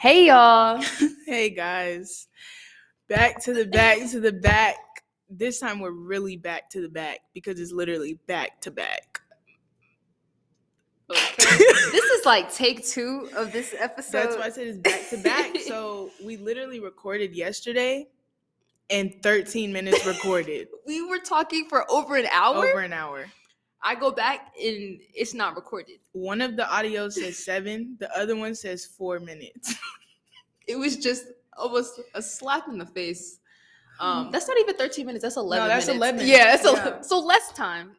Hey y'all. hey guys, back to the back to the back. This time we're really back to the back because it's literally back to back. Okay. this is like take two of this episode. That's why I said it's back to back. So we literally recorded yesterday and 13 minutes recorded. we were talking for over an hour. Over an hour. I go back and it's not recorded. One of the audios says seven, the other one says four minutes. it was just almost a slap in the face. Um, that's not even 13 minutes. That's 11 no, that's minutes. 11. Yeah, that's Yeah. 11. So less time.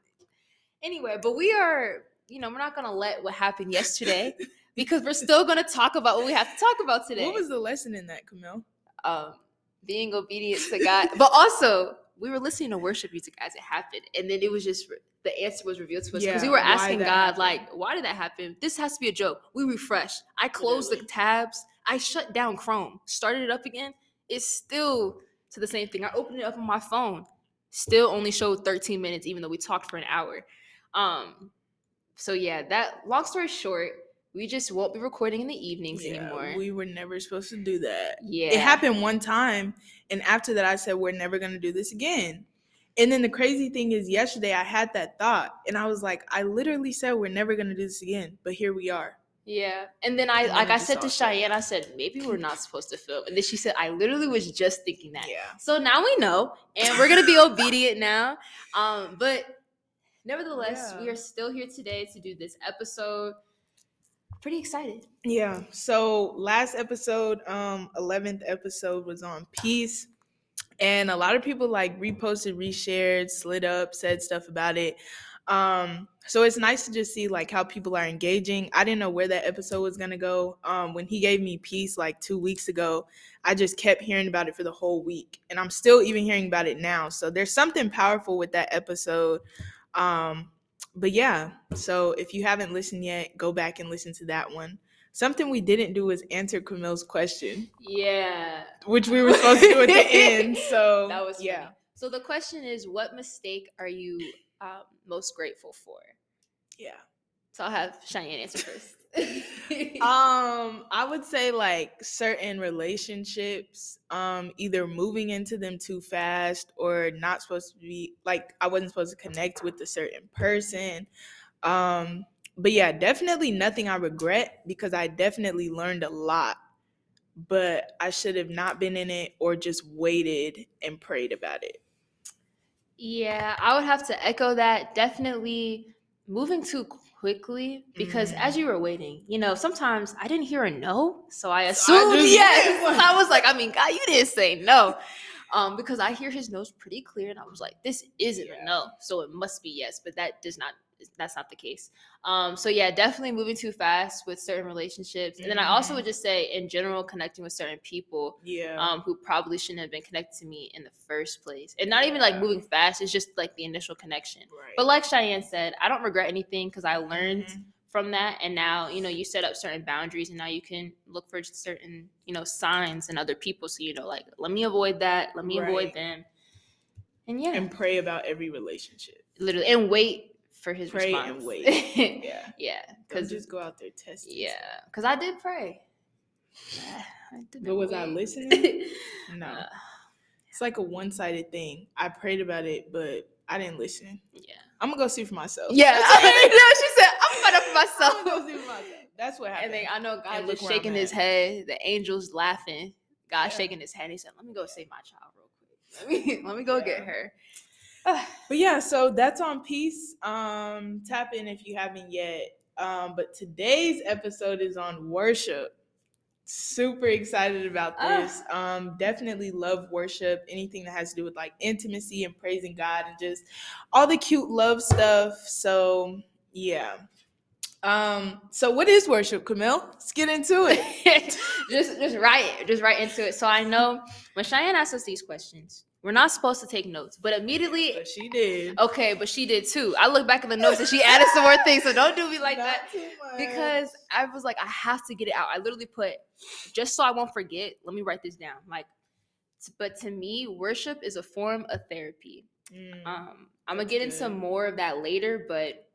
Anyway, but we are, you know, we're not going to let what happened yesterday because we're still going to talk about what we have to talk about today. What was the lesson in that, Camille? um, being obedient to God, but also we were listening to worship music as it happened, and then it was just the answer was revealed to us because we were asking God, happened. like, why did that happen? This has to be a joke. We refreshed. I closed the tabs. I shut down Chrome, started it up again. It's still to the same thing. I opened it up on my phone. Still only showed 13 minutes, even though we talked for an hour. Um, so yeah, that long story short, we just won't be recording in the evenings anymore. we were never supposed to do that. yeah, It happened one time, and after that, I said we're never gonna do this again. And then the crazy thing is, yesterday I had that thought, and I was like, I literally said we're never gonna do this again, but here we are. Yeah. And then I And like I said to. Cheyenne, I said, maybe we're not supposed to film. And then she said, I literally was just thinking that. Yeah. So now we know, and we're gonna be obedient now. Um, but nevertheless, we are still here today to do this episode. Pretty excited. Yeah. So last episode, um, eleventh episode was on peace, and a lot of people like reposted, reshared, slid up, said stuff about it. Um, so it's nice to just see like how people are engaging. I didn't know where that episode was gonna go. Um, when he gave me peace like two weeks ago, I just kept hearing about it for the whole week, and I'm still even hearing about it now. So there's something powerful with that episode. Um, but yeah, so if you haven't listened yet, go back and listen to that one. Something we didn't do was answer Camille's question, Yeah. which we were supposed to do at the end. So That was yeah. funny. So the question is, what mistake are you um, most grateful for? Yeah. So I'll have Cheyenne answer first. Um, I would say like certain relationships, um, either moving into them too fast or not supposed to be like I wasn't supposed to connect with a certain person. Um, but yeah, definitely nothing I regret because I definitely learned a lot. But I should have not been in it or just waited and prayed about it. Yeah, I would have to echo that. Definitely moving too quickly because Mhm. as you were waiting, you know, sometimes I didn't hear a no, so I So I assumed yes. I was like, I mean, God, you didn't say no, um, because I hear his nose pretty clear, and I was like, this isn't Yeah. a no, so it must be yes, but that does not. That's not the case. Um, so yeah, definitely moving too fast with certain relationships, and then I also would just say, in general, connecting with certain people Yeah. um, who probably shouldn't have been connected to me in the first place. And not even like moving fast, it's just like the initial connection. right. But like Cheyenne said, I don't regret anything because I learned Mhm. from that. And now, you know, you set up certain boundaries and now you can look for certain, you know, signs in other people. So, you know, like, let me avoid that, let me avoid them. And yeah, and pray about every relationship. literally, and wait for his Pray response. and wait. Yeah. yeah. Because, just go out there testing. yeah, because I did pray. I But was I listening? No. Uh, It's like a one sided thing. I prayed about it, but I didn't listen. yeah. I'm gonna go see for myself. Yeah, I know. She said, "I'm out for I'm gonna myself." go see for myself. That's what happened. And then I know God And look just where I'm shaking his head. The angels laughing. God Yeah. shaking his head. He said, "Let me go save my child real quick. Let me let me go get her." But yeah, so that's on peace. Um, tap in if you haven't yet. Um, but today's episode is on worship. Super excited about Ah. this. Um, definitely love worship. Anything that has to do with like intimacy and praising God and just all the cute love stuff. So yeah. Um, so what is worship, Camille? Let's get into it. just just right just right into it. So I know when Cheyenne asks us these questions, we're not supposed to take notes, but immediately. But she did. Okay, but she did too. I look back at the notes and she added some more things, so don't do me like Not that. because I was like, I have to get it out. I literally put just so I won't forget. Let me write this down. Like, but to me, worship is a form of therapy. Mm, Um, I'm gonna get into more of that later, but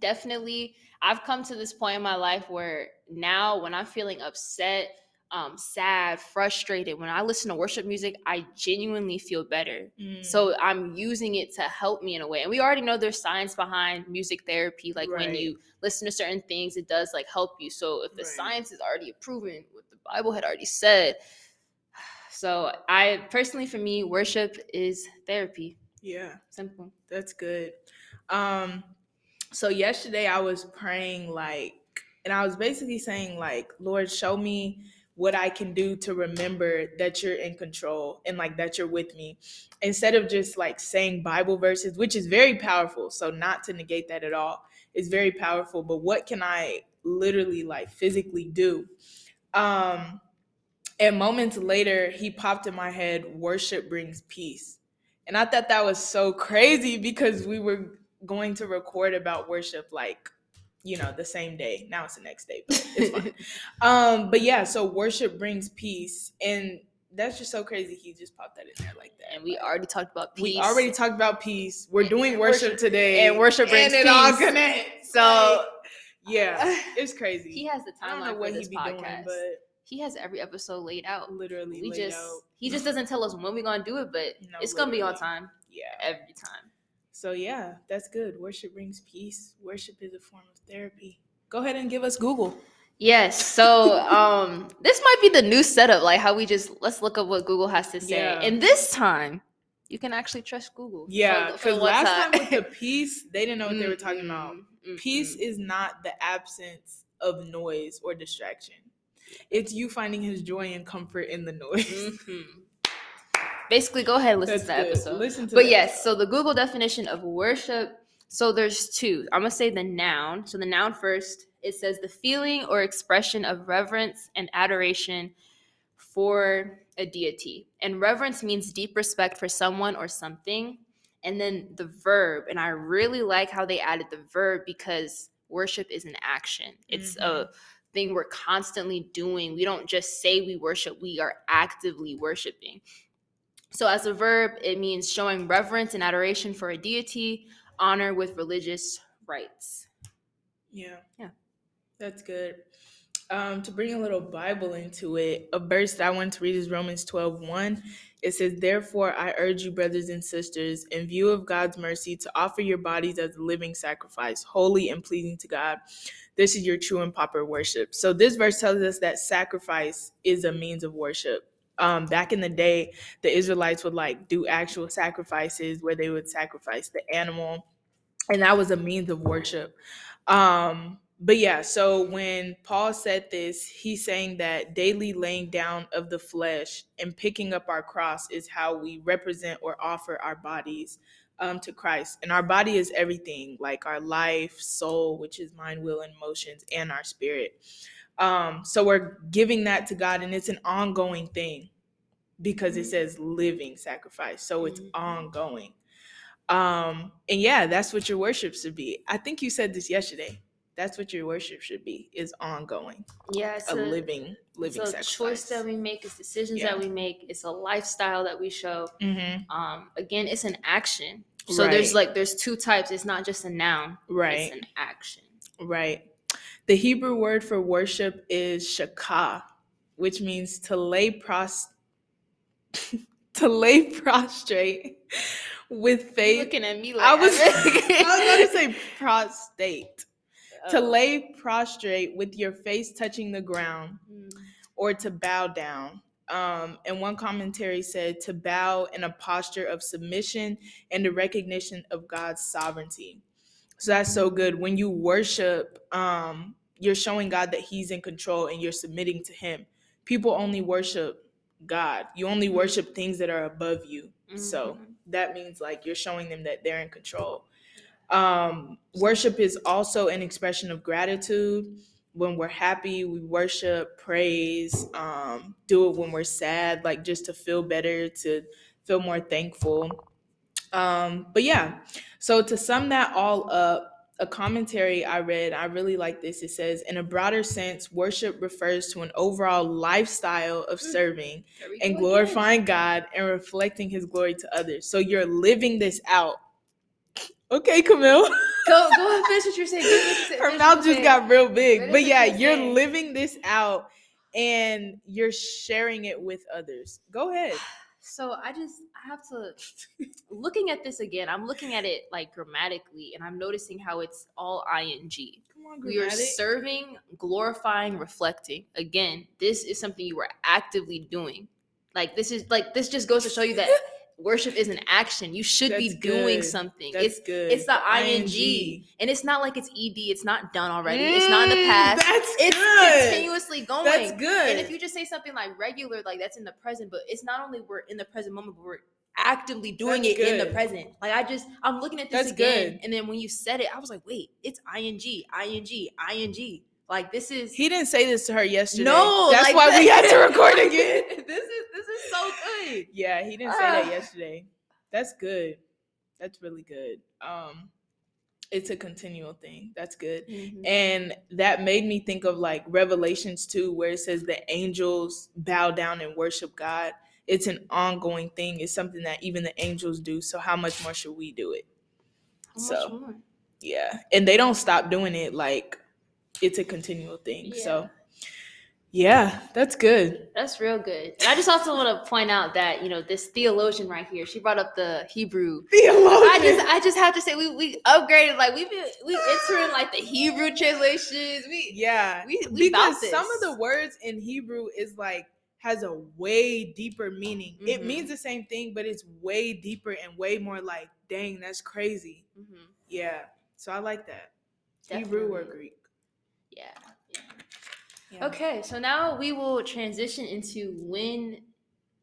definitely, I've come to this point in my life where now, when I'm feeling upset, um, sad, frustrated, when I listen to worship music, I genuinely feel better. Mm. So I'm using it to help me in a way. And we already know there's science behind music therapy. Like when you listen to certain things, it does like help you. So if the Right. science is already proven what the Bible had already said. So I personally for me, worship is therapy. yeah. Simple. That's good. Um, so yesterday I was praying like, and I was basically saying like, Lord, show me what I can do to remember that you're in control and like that you're with me, instead of just like saying Bible verses, which is very powerful. So not to negate that at all, it's very powerful. But what can I literally like physically do? Um, and moments later, he popped in my head, worship brings peace. And I thought that was so crazy because we were going to record about worship like, you know, the same day. Now it's the next day, but it's fine. um, but yeah, so worship brings peace. And that's just so crazy. He just popped that in there like that. And we already talked about peace. We already talked about peace. We're doing worship, worship- today. and worship brings and it all connects. So- yeah, it's crazy. he has the I timeline know for what this podcast. doing, but he has every episode laid out. literally, We laid just out. he just doesn't tell us when we're gonna do it, but No, it's gonna be on time yeah. every time. So yeah, that's good. Worship brings peace. Worship is a form of therapy. Go ahead and give us Google. Yes. So um this might be the new setup, like how we just let's look up what Google has to say. Yeah. And this time you can actually trust Google. Yeah, for because last time with the peace, they didn't know what they were talking about. Mm-mm, Peace is not the absence of noise or distraction. It's you finding his joy and comfort in the noise. Mhm. Basically, go ahead and listen That's to the good. episode. Listen to But yes, episode. so the Google definition of worship. So there's two. I'm gonna say the noun. So the noun first. It says the feeling or expression of reverence and adoration for a deity. And reverence means deep respect for someone or something. And then the verb, and I really like how they added the verb because worship is an action. It's a mm-hmm. thing we're constantly doing. We don't just say we worship, we are actively worshiping. So, as a verb, it means showing reverence and adoration for a deity, honor with religious rites. Yeah. Yeah. That's good. Um, to bring a little Bible into it, a verse that I want to read is Romans 12 1. It says, Therefore, I urge you, brothers and sisters, in view of God's mercy, to offer your bodies as a living sacrifice, holy and pleasing to God. This is your true and proper worship. So, this verse tells us that sacrifice is a means of worship. Um, back in the day, the Israelites would like do actual sacrifices where they would sacrifice the animal, and that was a means of worship. Um, but yeah, so when Paul said this, he's saying that daily laying down of the flesh and picking up our cross is how we represent or offer our bodies um, to Christ. And our body is everything, like our life, soul, which is mind, will, and emotions, and our spirit. Um, so we're giving that to God, and it's an ongoing thing because it says living sacrifice. So it's Mhm. ongoing. Um, and yeah, that's what your worship should be. I think you said this yesterday. That's what your worship should be is ongoing. Yeah, it's A living, living it's a sacrifice. choice that we make, it's decisions Yeah. that we make, it's a lifestyle that we show. mm-hmm. Um, again, it's an action. So there's like there's two types. It's not just a noun. Right. It's an action. Right. The Hebrew word for worship is shakah, which means to lay pros to lay prostrate with faith. looking at me like I was I was going to say prostate. To Oh. lay prostrate with your face touching the ground Mm. or to bow down. Um, and one commentary said to bow in a posture of submission and the recognition of God's sovereignty. So that's so good. When you worship, um, you're showing God that He's in control and you're submitting to Him. People only worship God. You only worship things that are above you. So Mhm. that means like you're showing them that they're in control. Um, worship is also an expression of gratitude. When we're happy, we worship, praise, um, do it when we're sad, like just to feel better, to feel more thankful. Um, but yeah, so to sum that all up, a commentary I read, I really like this. It says, in a broader sense, worship refers to an overall lifestyle of serving There and go again. glorifying God and reflecting his glory to others. So you're living this out. Okay, Camille. Go go ahead, finish what you're saying. Finish what you're saying, Her mouth just got real big. Finish But yeah, you're you're saying. living this out and you're sharing it with others. Go ahead. So I just I have to looking at this again. I'm looking at it like grammatically, and I'm noticing how it's all ing. Come on, We are serving, glorifying, reflecting. Again, this is something you are actively doing. Like this is like this just goes to show you that worship is an action. You should be doing good. something. That's it's good. it's the ing. and it's not like it's ed. It's not done already. it's not in the Mm, past. That's It's good. continuously going. That's good. And if you just say something like regular, like that's in the present, but it's not only we're in the present moment, but we're actively doing That's it in the present. Like I just I'm looking at this That's again, good. and then when you said it, I was like, wait, it's ing, ing, ing. Like this is he didn't say this to her yesterday. no. that's like why we had to record again. this is is so good. Yeah, he didn't say that Ah. yesterday. That's good. That's really good. Um, it's a continual thing. That's good. Mm-hmm. And that made me think of like Revelations 2, where it says the angels bow down and worship God. It's an ongoing thing. It's something that even the angels do. So how much more should we do it? How much so- more? Yeah. And they don't stop doing it. Like it's a continual thing. So yeah, that's good. That's real good. And I just also want to point out that you know this theologian right here. She brought up the Hebrew. theologian. I just I just have to say we we upgraded like we've been we entering like the Hebrew translations. We yeah. we we because some of the words in Hebrew is like has a way deeper meaning. It Mhm. means the same thing, but it's way deeper and way more like, dang, that's crazy. Mhm. Yeah. So I like that. Hebrew or Greek. Yeah. Yeah. Okay, so now we will transition into when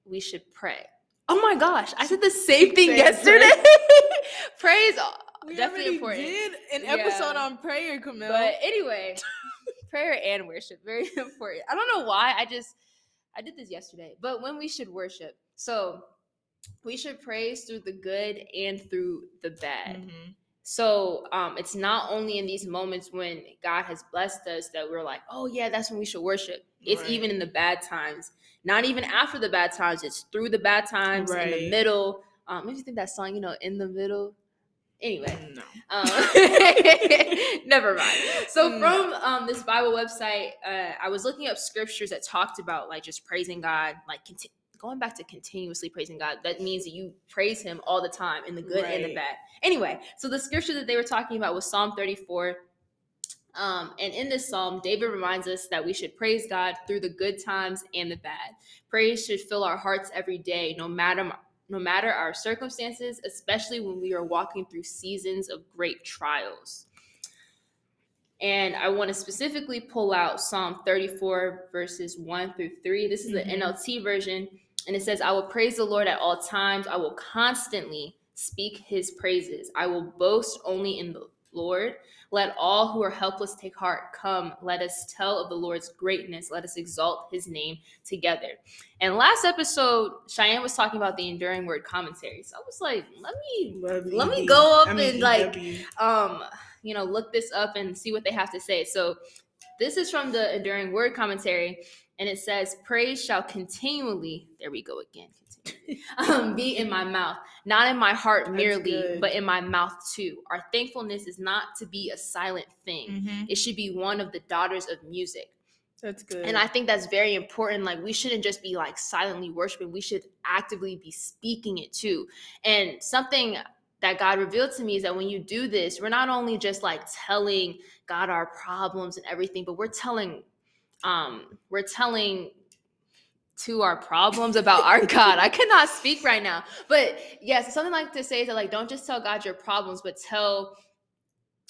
we should pray. Oh my gosh, I said the same thing Same yesterday. Praise We definitely already important. did an episode Yeah. on prayer, Camille. But anyway, prayer and worship very important. I don't know why. I just I did this yesterday. But when we should worship, so we should praise through the good and through the bad. Mhm. So um, it's not only in these moments when God has blessed us that we're like, oh yeah, that's when we should worship. It's Right. even in the bad times. Not even after the bad times. It's through the bad times, in the middle. Um, maybe you think that song, you know, in the middle. Anyway, No. um, never mind. So Mm. from um, this Bible website, uh, I was looking up scriptures that talked about like just praising God, like going back to continuously praising God. That means that you praise Him all the time, in the good and the bad. Anyway, so the scripture that they were talking about was Psalm 34. Um, and in this psalm, David reminds us that we should praise God through the good times and the bad. Praise should fill our hearts every day, no matter no matter our circumstances, especially when we are walking through seasons of great trials. And I want to specifically pull out Psalm 34, verses 1 through 3. This is the Mhm. NLT version. And it says, I will praise the Lord at all times. I will constantly speak his praises. I will boast only in the Lord. Let all who are helpless take heart. Come, let us tell of the Lord's greatness. Let us exalt his name together. And last episode, Cheyenne was talking about the enduring word commentary. So I was like, let me Let me go up I mean, and, like, um, you know, look this up and see what they have to say. So this is from the enduring word commentary, and it says, Praise shall continually, there we go again, um, be in my mouth, not in my heart merely, but in my mouth too. Our thankfulness is not to be a silent thing. Mhm. It should be one of the daughters of music. That's good. And I think that's very important. Like, we shouldn't just be like silently worshiping, we should actively be speaking it too. And something that God revealed to me is that when you do this, we're not only just like telling God our problems and everything, but we're telling, um, we're telling to our problems about our God. I cannot speak right now. But yes, something like to say is that like don't just tell God your problems, but tell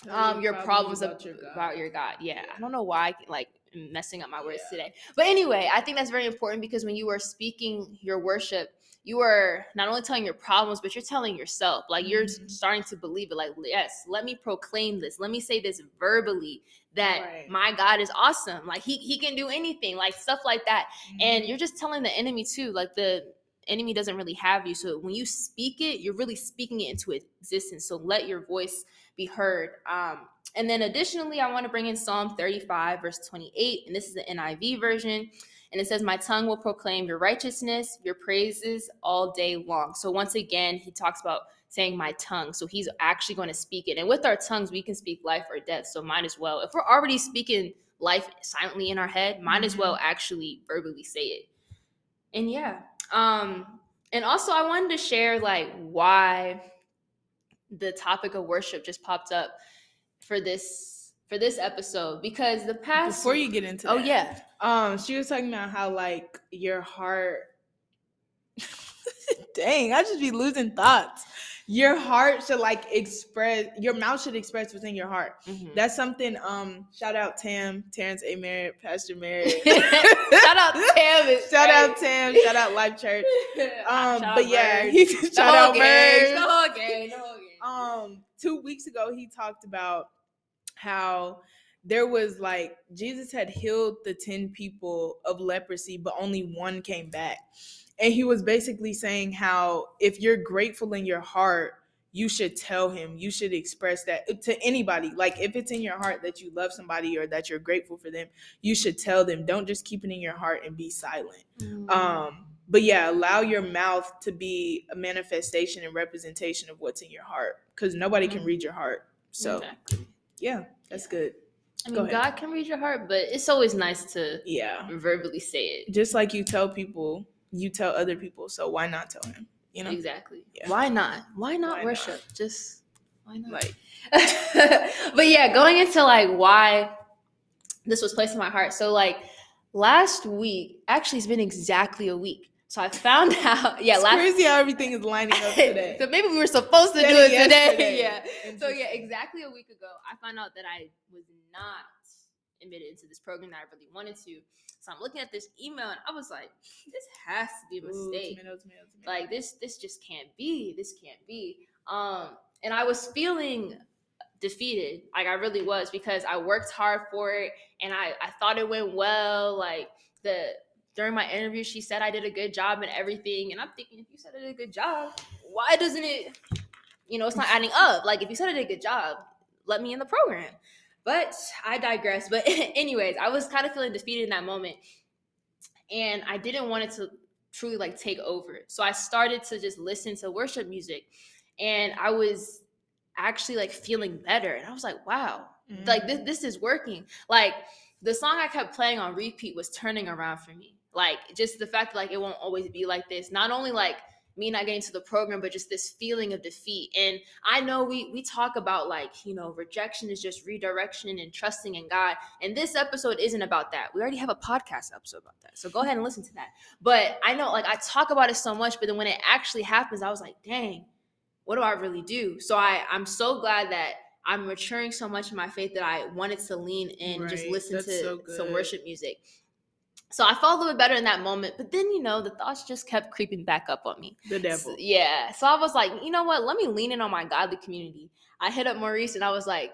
um your problems about ab- your God. about your God. Yeah. Yeah. I don't know why I like messing up my words Yeah. today. But anyway, I think that's very important because when you are speaking your worship, you are not only telling your problems, but you're telling yourself. Like you're Mhm. starting to believe it. Like, yes, let me proclaim this. Let me say this verbally that Right. my God is awesome. Like he he can do anything, like stuff like that and Mhm. you're just telling the enemy too like the enemy doesn't really have you so when you speak it you're really speaking it into existence so let your voice be heard um and then additionally i want to bring in psalm 35 verse 28 and this is the niv version and it says my tongue will proclaim your righteousness your praises all day long so once again he talks about saying my tongue so he's actually going to speak it and with our tongues we can speak life or death so might as well if we're already speaking life silently in our head, might as well Mhm. actually verbally say it. And yeah. Um and also I wanted to share like why the topic of worship just popped up for this for this episode because the past Before you get into Oh that, yeah. Um, she was talking about how like your heart. Dang, I just be losing thoughts. Your heart should like express. Your mouth should express within your heart. Mhm. That's something. Um, shout out Tam, Terrence A. Merritt, Pastor Merritt. Shout out Tam. Shout out. Tam. Shout out Life Church. Um, Shout but yeah, Bird. he The shout out gang, Bird. The whole gang. The whole gang. um two weeks ago he talked about how there was like jesus had healed the 10 people of leprosy but only one came back and he was basically saying how if you're grateful in your heart you should tell him you should express that to anybody like if it's in your heart that you love somebody or that you're grateful for them you should tell them don't just keep it in your heart and be silent Mm. um but yeah allow your mouth to be a manifestation and representation of what's in your heart because nobody can Mhm. read your heart so Exactly. Yeah that's good I mean. God can read your heart, but it's always nice to yeah verbally say it. just like you tell people you tell other people so why not tell him you know Exactly. Yeah. Why not? Why not Why not? worship? Just why not? like but yeah, going into like why this was placed in my heart. So like last week, actually, it's been exactly a week. So I found out. Yeah, it's last. crazy how everything is lining up today so maybe we were supposed to do it today. yeah. So yeah, exactly a week ago, I found out that I was not admitted into this program that I really wanted to. So I'm looking at this email and I was like, this has to be a Ooh, mistake. tomato, tomato, tomato. Like this, this just can't be. This can't be. Um, and I was feeling defeated. Like I really was because I worked hard for it and I, I thought it went well. Like the during my interview, she said I did a good job and everything. And I'm thinking, if you said I did a good job, why doesn't it, you know, it's not adding up. Like if you said I did a good job, let me in the program. But I digress. But anyways, I was kind of feeling defeated in that moment. And I didn't want it to truly like take over. So I started to just listen to worship music. And I was actually like feeling better. And I was like, wow, mm-hmm. like this this is working. Like the song I kept playing on repeat was turning around for me. Like just the fact that like it won't always be like this. Not only like me not getting to the program, but just this feeling of defeat. And I know we we talk about like, you know, rejection is just redirection and trusting in God. And this episode isn't about that. We already have a podcast episode about that. So go ahead and listen to that. But I know like I talk about it so much, but then when it actually happens, I was like, dang, what do I really do? So I I'm so glad that I'm maturing so much in my faith that I wanted to lean in, and just listen That's to so some worship music. So I felt a little bit better in that moment, but then you know the thoughts just kept creeping back up on me. the devil yeah. So I was like, you know what? Let me lean in on my godly community. I hit up Maurice and I was like,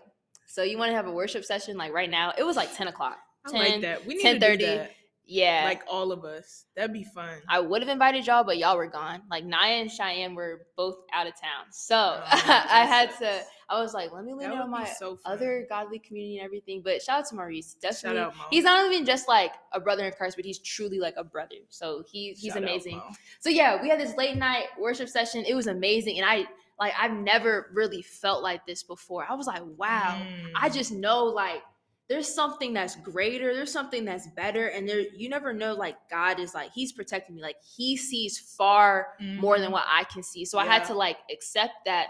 so you want to have a worship session like right now? It was like 10 o'clock. i 10, like that we need to do 10:30. that Yeah. like all of us that'd be fun I would have invited y'all, but y'all were gone. Like Naya and Cheyenne were both out of town. So Oh, I had to. I was like, let me lean on my so other godly community and everything. But shout out to Maurice. Definitely. out. He's not even just like a brother in Christ, but he's truly like a brother. So he he's Shout amazing. Mo. So yeah, we had this late night worship session. It was amazing. And I like I've never really felt like this before. I was like, wow. I Mm. just know like there's something that's greater, there's something that's better, and there you never know like God is like He's protecting me. Like He sees far more than Mhm. what I can see. So I had to like accept that.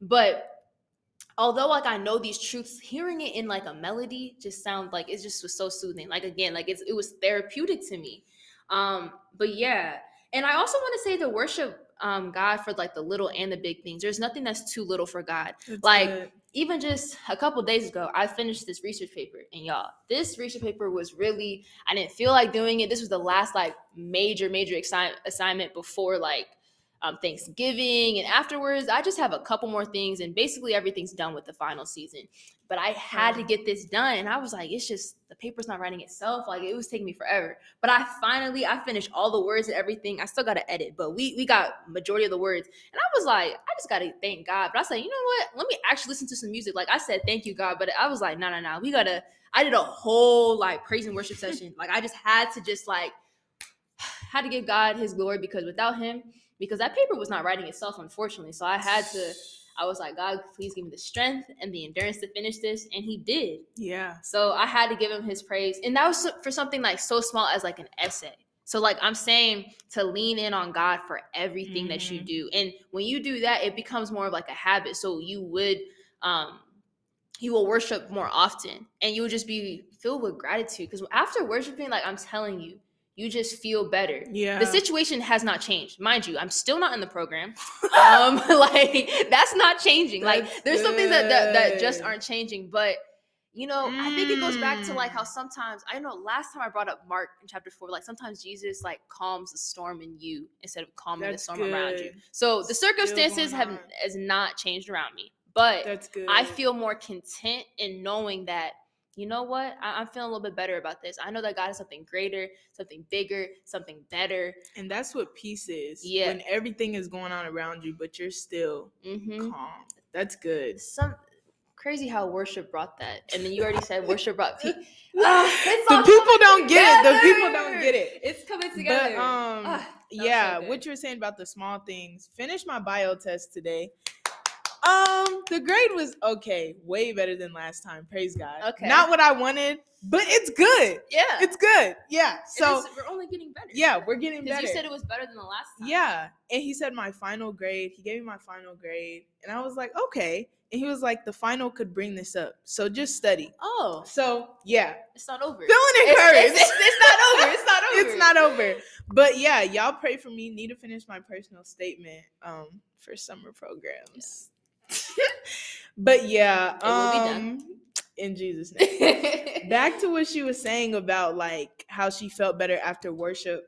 But although like I know these truths, hearing it in like a melody just sounds like it just was so soothing. Like again, like it's it was therapeutic to me. Um, but yeah. And I also want to say to worship um God for like the little and the big things. There's nothing that's too little for God That's like, good. even just a couple days ago, I finished this research paper, and y'all, this research paper was really I didn't feel like doing it. This was the last like major major assi- assignment before like um, Thanksgiving, and afterwards, I just have a couple more things, and basically everything's done with the final season. But I had to get this done, and I was like, it's just the paper's not writing itself. Like it was taking me forever. But I finally I finished all the words and everything. I still got to edit, but we we got majority of the words. And I was like, I just gotta thank God. But I said, you know what? Let me actually listen to some music. Like I said, thank you, God. But I was like, no, no, no. We gotta. I did a whole like praise and worship session. Like I just had to just like had to give God His glory because without Him, because that paper was not writing itself, unfortunately. So I had to. I was like, God, please give me the strength and the endurance to finish this. And he did. Yeah. So I had to give him his praise. And that was for something like so small as like an essay. So like I'm saying to lean in on God for everything that you Mhm. do. And when you do that, it becomes more of like a habit. So you would um you will worship more often and you will just be filled with gratitude. Because after worshiping, like I'm telling you, you just feel better. Yeah. The situation has not changed. Mind you, I'm still not in the program. Um, like that's not changing. like That's there's some things that, that that just aren't changing. But you know, I think it goes back to like how Mm. sometimes I know last time I brought up Mark in chapter four, like sometimes Jesus like calms the storm in you instead of calming That's the storm around you. So the circumstances have has not changed around me. But That's good. I feel more content in knowing that, you know what, I, I'm feeling a little bit better about this. I know that God has something greater, something bigger, something better. and that's what peace is. Yeah. When everything is going on around you, but you're still hmm calm. That's good. Some crazy how worship brought that, and then you already said worship brought peace. the people don't get it. The people don't get it. It's coming But together. um, Ah, so yeah, good. what you were saying about the small things. Finish my bio test today. Um, the grade was okay, way better than last time. Praise God. Okay. Not what I wanted, but it's good. yeah, It's good. Yeah. So is- we're only getting better. yeah, we're getting better. you said it was better than the last time. Yeah. And he said my final grade. He gave me my final grade. And I was like, okay. And he was like, the final could bring this up. So just study. Oh, So yeah. it's not over. Feeling encouraged. it's, it's, it's not over. It's not over. it's not over. But yeah, y'all pray for me. Need to finish my personal statement um for summer programs. but yeah, It will be done. um in Jesus' name. Back to what she was saying about like how she felt better after worship.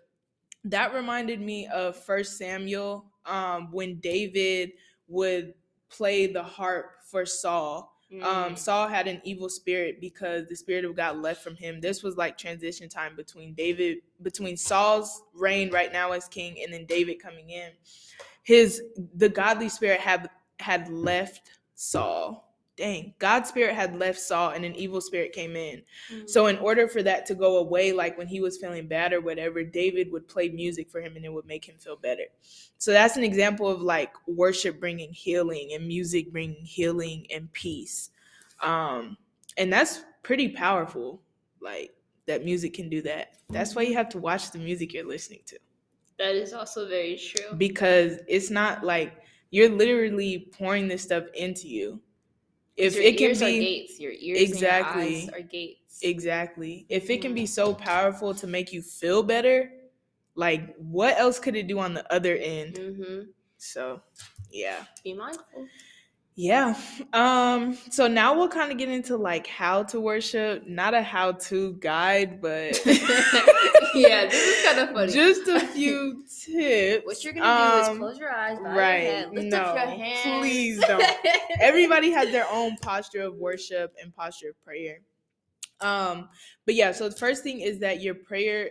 That reminded me of First Samuel, um, when David would play the harp for Saul um Mm. saul had an evil spirit because the spirit of god left from him this was like transition time between david between saul's reign right now as king and then david coming in his the godly spirit had had left saul. Dang god's spirit had left saul and an evil spirit came in. Mm. so in order for that to go away like when he was feeling bad or whatever david would play music for him and it would make him feel better. So that's an example of like worship bringing healing and music bringing healing and peace. Um and that's pretty powerful like that music can do that. That's why you have to watch the music you're listening to. That is also very true. because it's not like you're literally pouring this stuff into you if it can ears are be gates, your ears Exactly. your eyes are gates. Exactly. If it can be so powerful to make you feel better, like what else could it do on the other end? hmm So, yeah. Be mindful. Yeah. Um so now we'll kind of get into like how to worship, not a how to guide, but yeah, this is kind of funny. Just a few tips. what you're gonna do is Um, close your eyes, right. your No, up your hands. please don't. everybody has their own posture of worship and posture of prayer. Um, but yeah, so the first thing is that your prayer,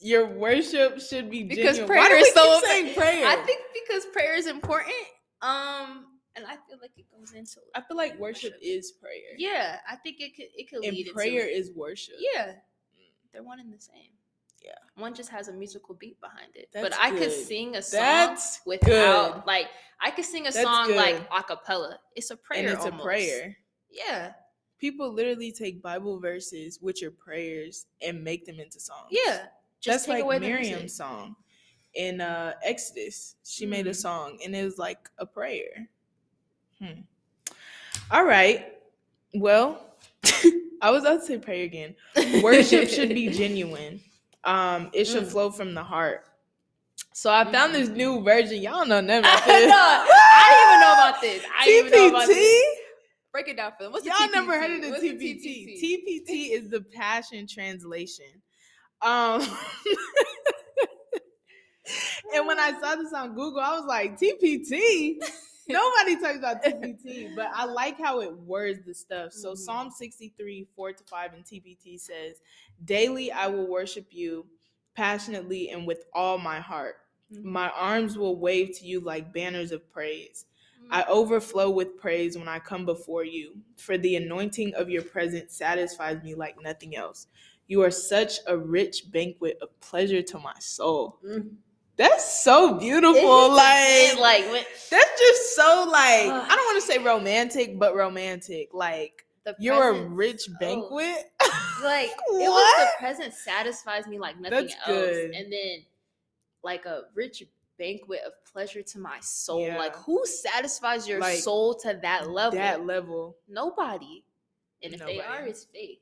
your worship should be Because genuine. prayer Why do is so- saying prayer? I think because prayer is important. Um, and I feel like it goes into I feel like worship is prayer. Yeah, I think it could it could and lead prayer into is worship. Yeah, they're one and the same. Yeah. one just has a musical beat behind it. but That's I could sing a song That's without good. like I could sing a That's song good. like a cappella. It's a prayer. and it's almost. a prayer. Yeah, People literally take Bible verses with your prayers and make them into songs. yeah. Just That's take like Miriam's song in uh Exodus. She made a Mhm. song and it was like a prayer. Hmm. All right. Well, I was about to say pray again. Worship should be genuine. Um, it should Mm. flow from the heart. So I found this new version. Y'all know nothing I, about this. didn't even know about this. I didn't even know about TPT. this. Break it down for them. What's Y'all TPT? never heard of the What's TPT. TPT is the Passion Translation. Um, and when I saw this on Google, I was like, TPT. Nobody talks about TPT, but I like how it words the stuff. So Mhm. Psalm 63, 4 to 5 in TPT says, Daily I will worship you passionately and with all my heart. Mhm. My arms will wave to you like banners of praise. I Mm. overflow with praise when I come before you, for the anointing of your presence satisfies me like nothing else. You are such a rich banquet of pleasure to my soul. Mm. That's so beautiful. Like, like that's just so like. I don't want to say romantic, but romantic. Like the you're a rich oh, banquet. like it was the present satisfies me like nothing That's else good. and then like a rich banquet of pleasure to my soul like who satisfies your Like, soul to that level That level. nobody and if they are Nobody. it's fake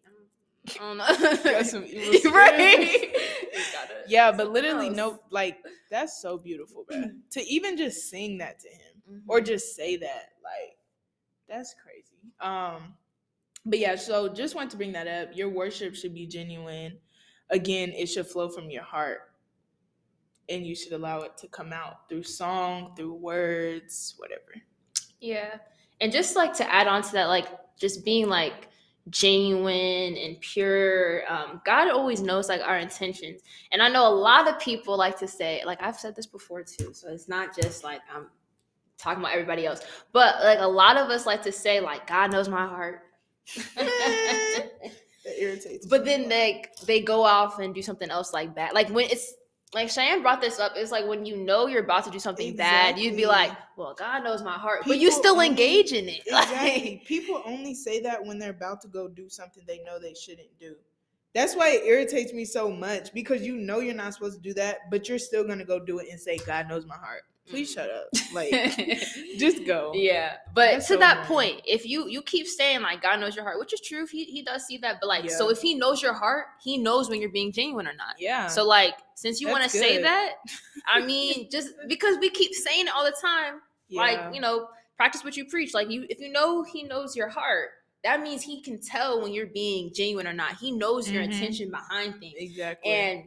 I don't know Got some evil right spirits. It's gotta- Yeah, but literally else. no like that's so beautiful, bro. to even just sing that to him or Mhm. just say that, like that's crazy. Um but yeah, so just want to bring that up. Your worship should be genuine. Again, it should flow from your heart. And you should allow it to come out through song, through words, whatever. Yeah. And just like to add on to that, like just being like genuine and pure, um, God always knows like our intentions. And I know a lot of people like to say, like I've said this before too, so it's not just like I'm talking about everybody else, but like a lot of us like to say, like, God knows my heart. That irritates. but then they they go off and do something else like bad. Like when it's like Cheyenne brought this up, it's like when you know you're about to do something bad, you'd be like, "Well, God knows my heart," but you still only- engage in it. Exactly. People only say that when they're about to go do something they know they shouldn't do. That's why it irritates me so much because you know you're not supposed to do that, but you're still gonna go do it and say, God knows my heart. Please shut up. Like just go. yeah, but That's to so that annoying. point, if you you keep saying like God knows your heart, which is true, he he does see that. But like, so if he knows your heart, he knows when you're being genuine or not. Yeah. So like, since you want to say that, I mean, just because we keep saying it all the time, yeah. like you know, practice what you preach. Like you, if you know he knows your heart, that means he can tell when you're being genuine or not. He knows your Mhm. intention behind things. exactly. And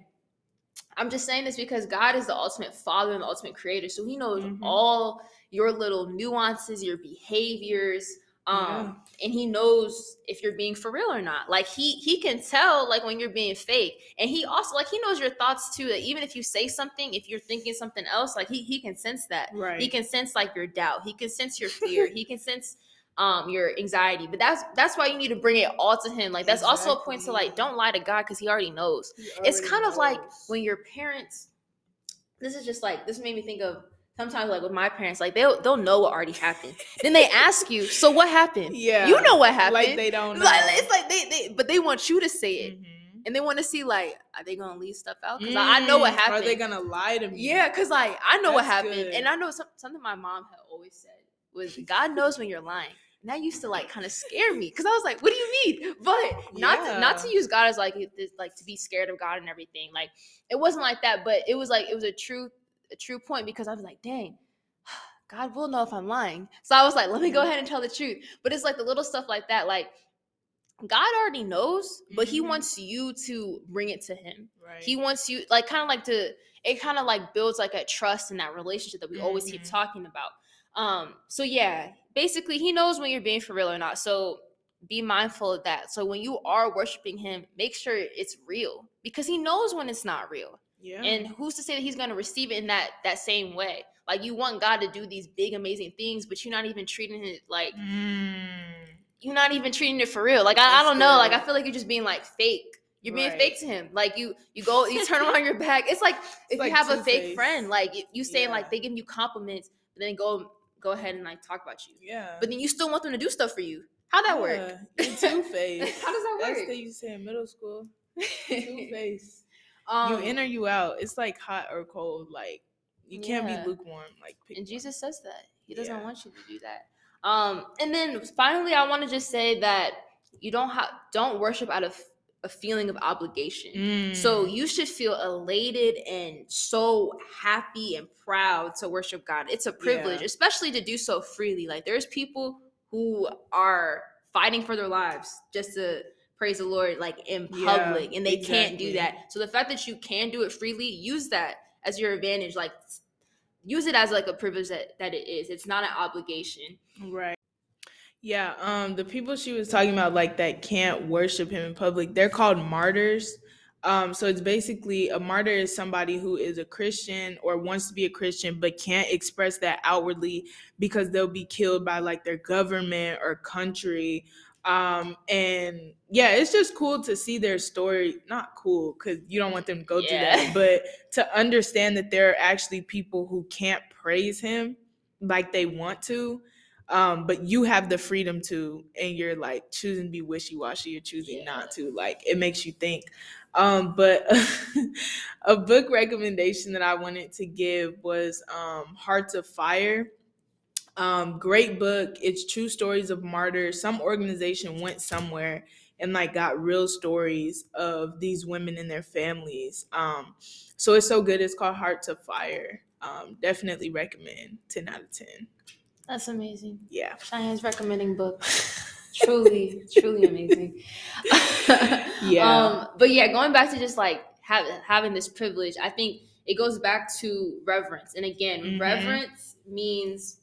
I'm just saying this because God is the ultimate father and the ultimate creator. So he knows Mhm. all your little nuances, your behaviors. Um, and he knows if you're being for real or not. Like he he can tell like when you're being fake. And he also like he knows your thoughts too. That even if you say something, if you're thinking something else, like he he can sense that. right. He can sense like your doubt. He can sense your fear. he can sense um your anxiety. But that's that's why you need to bring it all to him. Like that's also a point to like don't lie to God because he already knows He it's already kind of like when your parents this is just like this made me think of sometimes like with my parents like they'll they'll know what already happened then they ask you so what happened Yeah. you know what happened Like they don't know. Like, it's like they, they but they want you to say it Mhm. and they want to see like are they gonna leave stuff out because I, I know what Mm, happened Are they gonna lie to me? yeah because like i know what happened good. and i know some, something my mom had always said was god knows when you're lying and that used to like kind of scare me because I was like, "What do you mean?" But not to, not to use God as like like to be scared of God and everything. Like it wasn't like that, but it was like it was a true a true point because I was like, "Dang, God will know if I'm lying." So I was like, "Let me go ahead and tell the truth." But it's like the little stuff like that, like God already knows, but He Mhm. wants you to bring it to Him. Right. He wants you like kind of like to it kind of like builds like a trust in that relationship that we always keep Mhm. talking about. Um so yeah, basically he knows when you're being for real or not. So be mindful of that. So when you are worshiping him, make sure it's real because he knows when it's not real. yeah. And who's to say that he's going to receive it in that that same way? Like you want God to do these big amazing things, but you're not even treating it like Mm. you're not even treating it for real. Like I, I don't know. Like. I feel like you're just being like fake. You're being Right. fake to him. Like you you go you turn around your back. It's like if like you have a fake Two-Face. friend, like you- you saying Yeah. like they give you compliments, but then go go ahead and like talk about you. Yeah. But then you still want them to do stuff for you. How'd that work? Yeah, You're two faced. How does that That's work? what they used to say in middle school. Two faced. um, you in or you out. It's like hot or cold. Like you can't be lukewarm. Like and one. Jesus says that. He doesn't Yeah. want you to do that. Um, and then finally, I want to just say that you don't have don't worship out of a feeling of obligation. So Mm. you should feel elated and so happy and proud to worship God. It's a privilege, Yeah. especially to do so freely. Like there's people who are fighting for their lives just to praise the Lord like in Yeah, public and they can't do that. So the fact that you can do it freely, use that as your advantage. Like use it as like a privilege that, that it is. It's not an obligation. Right. Yeah, um the people she was talking about like that can't worship him in public, they're called martyrs. Um so it's basically a martyr is somebody who is a Christian or wants to be a Christian but can't express that outwardly because they'll be killed by like their government or country. Um, and yeah, it's just cool to see their story. Not cool because you don't want them to go through that, but to understand that there are actually people who can't praise him like they want to. Um, but you have the freedom to, and you're like choosing to be wishy washy, you're choosing Yeah. not to. Like it makes you think. Um, but a book recommendation that I wanted to give was um, Hearts of Fire. Um, great book. It's true stories of martyrs. Some organization went somewhere and like got real stories of these women and their families. Um, so it's so good. It's called Hearts of Fire. Um, definitely recommend. Ten out of ten. That's amazing. Yeah. Cheyenne's recommending books. truly, truly amazing. Yeah. Um, but yeah, going back to just like have, having this privilege, I think it goes back to reverence. And again, Mhm. reverence means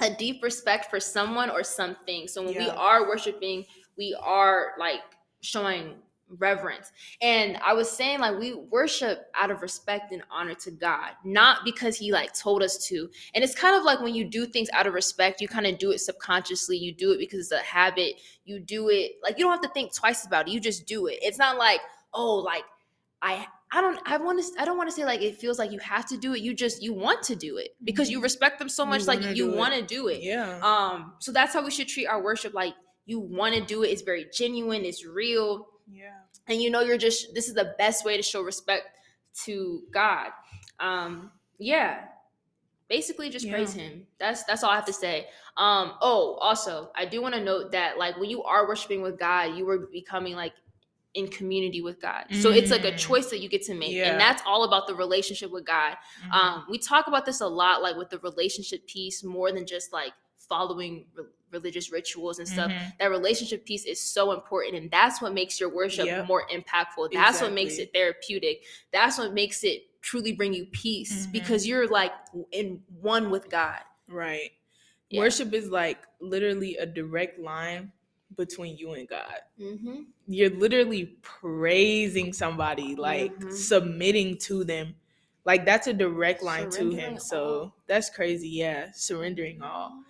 a deep respect for someone or something. So when we are worshiping, we are like showing reverence. And I was saying like we worship out of respect and honor to God, not because he like told us to. And it's kind of like when you do things out of respect, you kind of do it subconsciously. You do it because it's a habit. You do it like you don't have to think twice about it. You just do it. It's not like, oh, like I I don't I want to I don't want to say like it feels like you have to do it. You just you want to do it because you respect them so You much like you want to do it. yeah. Um so that's how we should treat our worship like you want to do it. It's very genuine, it's real yeah. and you know you're just this is the best way to show respect to God. Um yeah. Basically just praise him. That's that's all I have to say. Um oh, also, I do want to note that like when you are worshiping with God, you are becoming like in community with God. So it's like a Mm. choice that you get to make. Yeah. And that's all about the relationship with God. Mhm. Um, we talk about this a lot, like with the relationship piece, more than just like following re- religious rituals and stuff. Mhm. That relationship piece is so important, and that's what makes your worship Yep. more impactful. That's what makes it therapeutic. That's what makes it truly bring you peace Mhm. because you're like in one with God. Right. Yeah. Worship is like literally a direct line between you and God. Mm-hmm. You're literally praising somebody, like Mhm. submitting to them. Like that's a direct line to him. So that's crazy. Yeah. Surrendering all.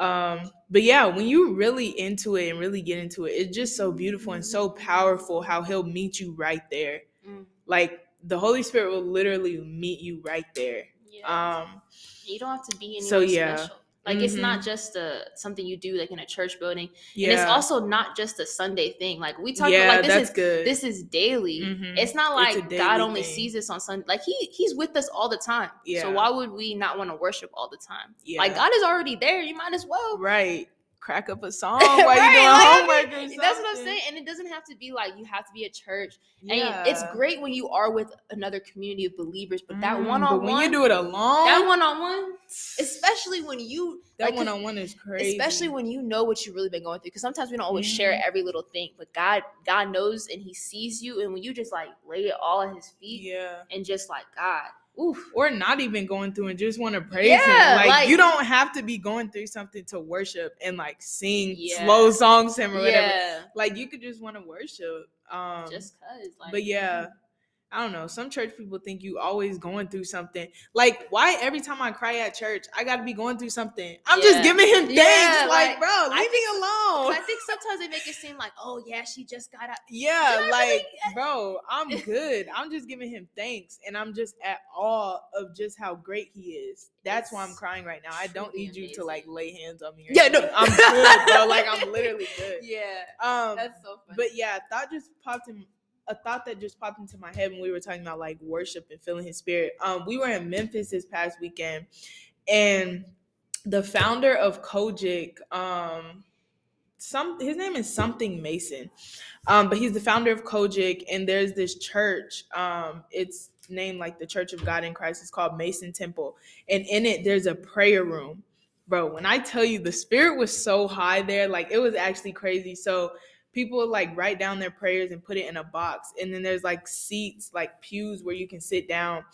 Um, but yeah, when you really into it and really get into it, it's just so beautiful and so powerful how he'll meet you right there. Mm. Like the Holy Spirit will literally meet you right there. Yeah. Um, you don't have to be anyone so, yeah. special. Like it's Mhm. not just a something you do like in a church building. yeah. And it's also not just a Sunday thing. Like we talk yeah, about like this that's is good. this is daily. Mhm. It's not like daily God only thing. sees us on Sunday. Like he he's with us all the time. Yeah. So why would we not want to worship all the time? yeah. Like God is already there. You might as well. right. Crack up a song while you're doing like, homework or something. That's what I'm saying. And it doesn't have to be like you have to be at church. Yeah. And it's great when you are with another community of believers, but that one on But when one, you do it alone, that one on one, especially when you that one on one is crazy. especially when you know what you've really been going through because sometimes we don't always share Mhm. every little thing but god god knows and he sees you and when you just like lay it all at his feet yeah. and just like god oof Or not even going through and just want to praise Yeah, him. Like, like- you don't have to be going through something to worship and like sing Yeah. slow songs to him or whatever. yeah Like you could just want to worship. Um just cuz like but yeah, I don't know. Some church people think you always going through something. Like, why every time I cry at church, I got to be going through something? I'm Yeah. just giving him thanks. Yeah, like, like, bro, leave I me alone. i think sometimes they make it seem like oh yeah she just got out yeah, like, really- bro, I'm good. I'm just giving him thanks, and I'm just at awe of just how great he is. That's why I'm crying right now. I don't need you to like lay hands on me. Yeah, no. I'm good, bro. Like, I'm literally good. yeah Um, that's so funny but yeah, thought just popped in a thought that just popped into my head when we were talking about like worship and feeling his spirit. Um, we were in Memphis this past weekend, and the founder of COGIC, um, some his name is something Mason, um, but he's the founder of COGIC, and there's this church. Um, it's named like the Church of God in Christ. It's called Mason Temple, and in it there's a prayer room. Bro, when I tell you the spirit was so high there, like it was actually crazy. So people like write down their prayers and put it in a box and then there's like seats like pews where you can sit down.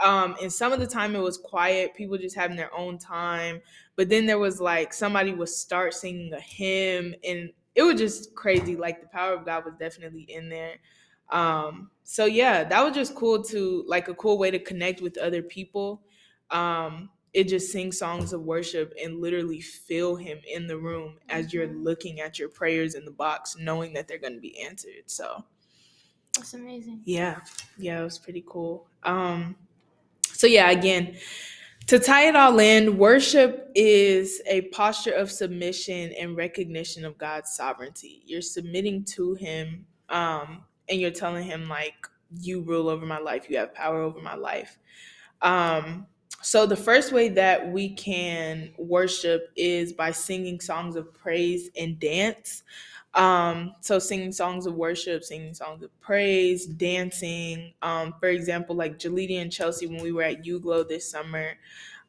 Um and some of the time it was quiet people just having their own time but then there was like somebody would start singing a hymn and it was just crazy like the power of god was definitely in there. Um so yeah that was just cool to like a cool way to connect with other people. Um it just sings songs of worship and literally feel him in the room as you're Mhm. looking at your prayers in the box knowing that they're going to be answered so. That's amazing. yeah yeah it was pretty cool. Um so yeah again to tie it all in worship is a posture of submission and recognition of god's sovereignty. You're submitting to him um and you're telling him like you rule over my life. You have power over my life. Um so the first way that we can worship is by singing songs of praise and dance. Um so singing songs of worship singing songs of praise dancing. Um for example like Jalidi and Chelsea when we were at Uglow this summer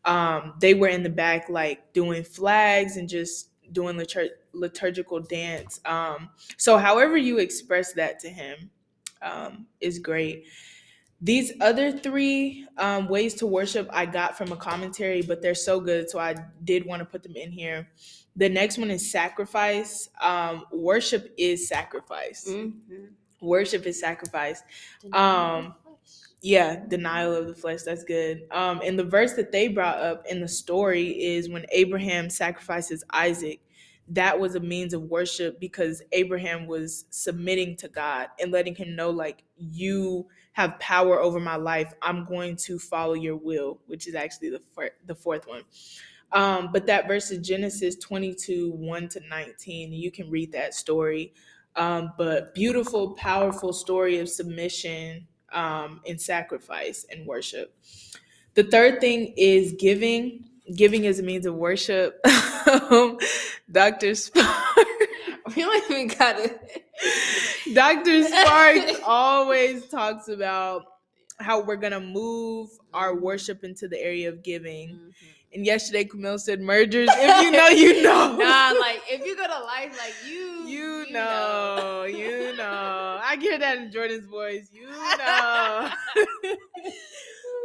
um they were in the back like doing flags and just doing litur- liturgical dance. Um so however you express that to him um is great these other three um, ways to worship I got from a commentary, but they're so good, so I did want to put them in here. The next one is sacrifice. Um, worship is sacrifice. Mm-hmm. Worship is sacrifice. Um, Yeah, denial of the flesh. That's good. Um, and the verse that they brought up in the story is when Abraham sacrifices Isaac. That was a means of worship because Abraham was submitting to God and letting him know, like, you have power over my life. I'm going to follow your will, which is actually the the fourth one. Um, but that verse is Genesis 22, 1 to 19. You can read that story. Um, but beautiful, powerful story of submission um, and sacrifice and worship. The third thing is giving. Giving is a means of worship. Dr. Spark, we don't even gotta. Dr. Sparks always talks about how we're gonna move our worship into the area of giving. Mhm. And yesterday, Camille said mergers. If you know, you know. nah, like if you go to life, like you, You know, you know. I hear that in Jordan's voice. You know.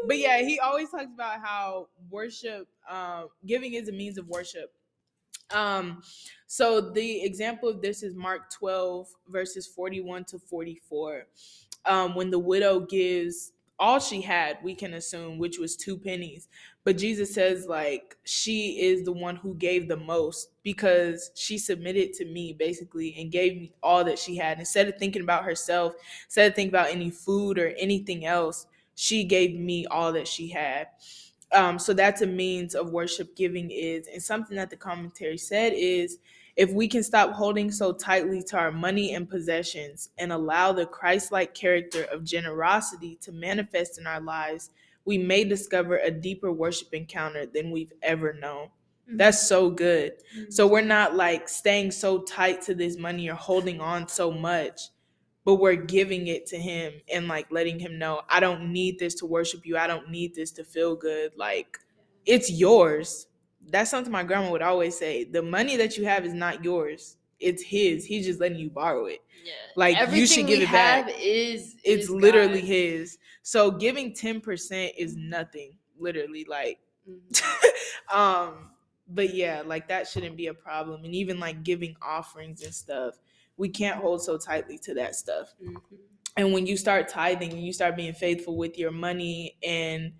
but yeah, he always talks about how worship, um, giving is a means of worship. Um, so the example of this is Mark 12, verses 41 to 44. Um, when the widow gives all she had, we can assume, which was two pennies. But Jesus says, like, she is the one who gave the most because she submitted to me, basically, and gave me all that she had. Instead of thinking about herself, instead of thinking about any food or anything else, she gave me all that she had. Um, so that's a means of worship giving is, and something that the commentary said is if we can stop holding so tightly to our money and possessions and allow the Christ like character of generosity to manifest in our lives, we may discover a deeper worship encounter than we've ever known. That's so good. So we're not like staying so tight to this money or holding on so much, but we're giving it to him and like letting him know, I don't need this to worship you. I don't need this to feel good. Like it's yours. That's something my grandma would always say. The money that you have is not yours. It's his. He's just letting you borrow it. Yeah. Like, you Everything should give we it back. have Is It's is literally God. his. So giving 10% is nothing. Literally like Mhm. um but yeah like that shouldn't be a problem and even like giving offerings and stuff we can't hold so tightly to that stuff Mhm. and when you start tithing and you start being faithful with your money and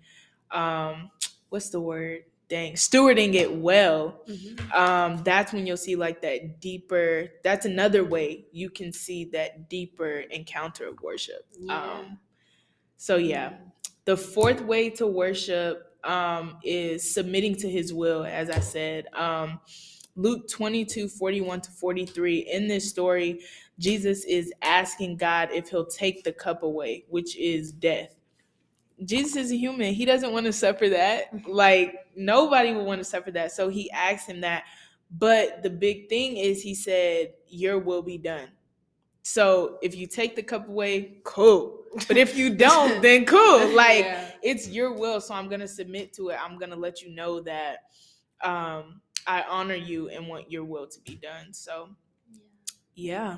um what's the word dang stewarding it well Mhm. um that's when you'll see like that deeper that's another way you can see that deeper encounter of worship Yeah. um so yeah the fourth way to worship um, is submitting to his will, as I said. Um, Luke 22 41 to 43. In this story, Jesus is asking God if he'll take the cup away, which is death. Jesus is a human. He doesn't want to suffer that. Like, nobody would want to suffer that. So he asked him that. But the big thing is, he said, Your will be done. So if you take the cup away, cool. But if you don't, then cool. Like, Yeah. it's your will so i'm gonna submit to it i'm gonna let you know that um i honor you and want your will to be done so yeah yeah.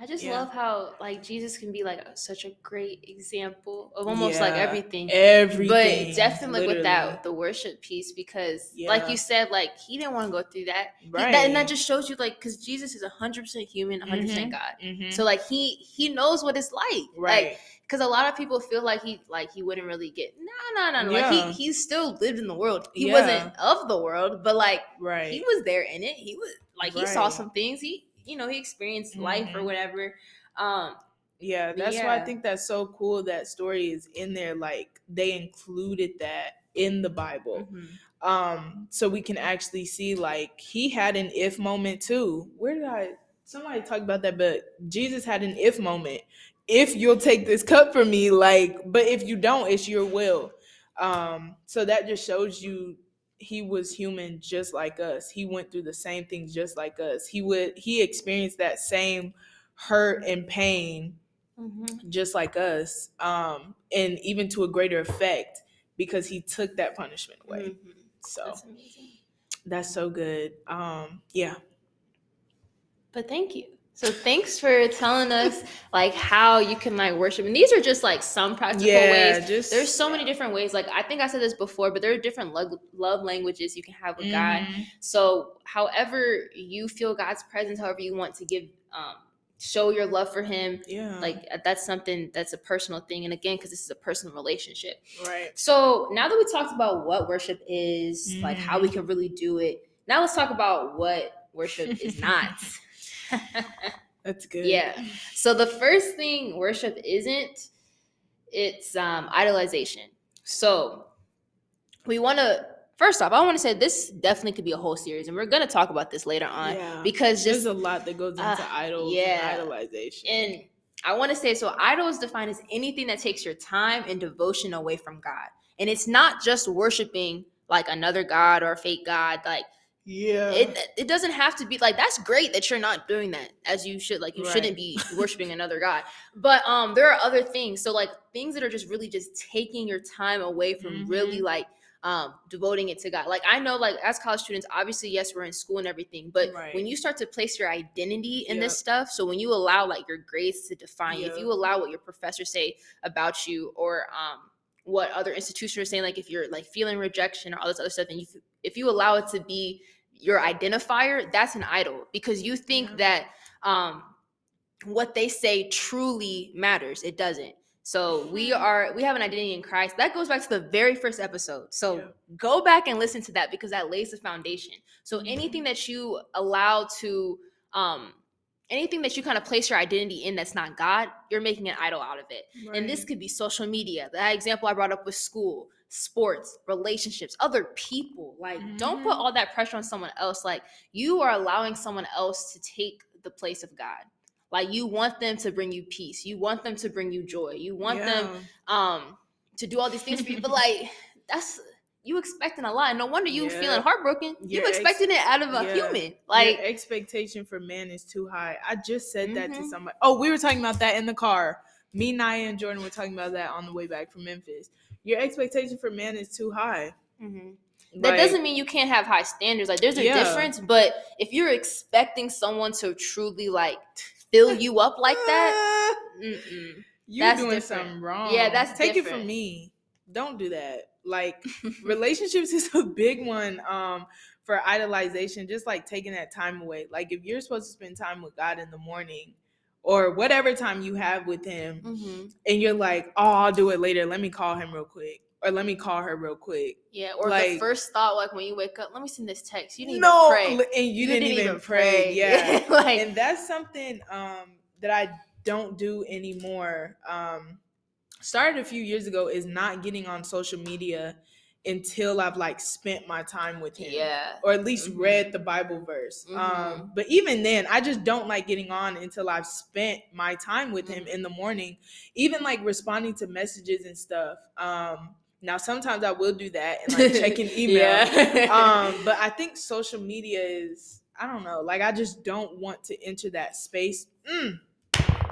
I just Yeah. love how like Jesus can be like a- such a great example of almost like everything. Everything. But definitely literally. without the worship piece, because like you said, like he didn't want to go through that. He- Right. that- and that just shows you like because Jesus is hundred percent human, 100 percent God. Mhm. So like he he knows what it's like, right. Like because a lot of people feel like he like he wouldn't really get no no no no. Yeah. Like he he still lived in the world. He Yeah. wasn't of the world, but like right. he was there in it. He was like he saw some things. He you know he experienced life or Mhm. whatever. Um, Yeah, that's why I think that's so cool. That story is in there. Like they included that in the Bible, mhm. um, so we can actually see like he had an if moment too. Where did I? Somebody talked about that, but Jesus had an if moment. If you'll take this cup from me, like, but if you don't, it's your will. Um, so that just shows you he was human just like us. He went through the same things just like us. He would he experienced that same hurt and pain Mhm. just like us, um, and even to a greater effect because he took that punishment away. Mhm. So That's that's so good. Um, yeah, But thank you. So thanks for telling us like how you can like worship. And these are just like some practical yeah. ways. Just There's so many different ways. Like I think I said this before, but there are different love, love languages you can have with God. Mhm. So however you feel God's presence, however you want to give um show your love for him, Yeah, like uh, that's something that's a personal thing. And again, because this is a personal relationship. right. So now that we talked about what worship is, like how we Mhm. can really do it, now let's talk about what worship is not. That's good. Yeah. So the first thing worship isn't, it's um idolization. So we want to first off, I want to say this definitely could be a whole series, and we're gonna talk about this later on Yeah. because There's a lot that goes into uh, idols yeah. and idolization. and I want to say so idol is defined as anything that takes your time and devotion away from God. And it's not just worshiping like another god or a fake god. Like yeah, it it doesn't have to be like that's great that you're not doing that as you should. Like you Right. shouldn't be worshiping another god. But um there are other things. So like things that are just really just taking your time away from really Mhm. like um devoting it to God. Like I know like as college students, obviously yes, we're in school and everything, but Right. when you start to place your identity in this stuff, so when you allow like your grades to define you, if you allow what your professors say about you or um what other institutions are saying, like if you're like feeling rejection or all this other stuff, and you if you allow it to be your identifier, that's an idol because you think Yeah. that um what they say truly matters. It doesn't. So we Mhm. are we have an identity in Christ. That goes back to the very first episode. So Yeah. go back and listen to that because that lays the foundation. So anything that you allow to um anything that you kind of place your identity in that's not God, you're making an idol out of it. And this could be social media. That example I brought up with school, sports, relationships, other people. Like, don't put Mhm. all that pressure on someone else. Like, you are allowing someone else to take the place of God. Like, you want them to bring you peace. You want them to bring you joy. You want them um to do all these things for you. But like, that's you expecting a lot. No wonder you Yeah. feeling heartbroken. You Your ex- expecting it out of a yeah. human. Like Like, expectation for man is too high. I just said that to Mhm. somebody. Oh, we were talking about that in the car. Me, Naya, and Jordan were talking about that on the way back from Memphis. Your expectation for man is too high. Mhm. that Like, doesn't mean you can't have high standards. Like there's a Yeah. difference, but if you're expecting someone to truly like fill you up like that, "Ah, you're doing different. something wrong. Yeah, that's take it from me. Don't do that. Like relationships is a big one um for idolization just like taking that time away like if you're supposed to spend time with god in the morning or whatever time you have with him Mhm. and you're like oh i'll do it later let me call him real quick or let me call her real quick yeah. Or the Like- first thought, like when you wake up, let me send this text. You didn't no even pray. and you, didn't, even pray, yeah like and that's something um that I don't do anymore. Um started a few years ago is not getting on social media until I've like spent my time with him. yeah. Or at least Mhm. read the Bible verse. Um, Mhm. but even then, I just don't like getting on until I've spent my time with him Mhm. in the morning. Even like responding to messages and stuff. Um, now sometimes I will do that and like checking email Yeah. um but i think social media is i don't know like i just don't want to enter that space mm,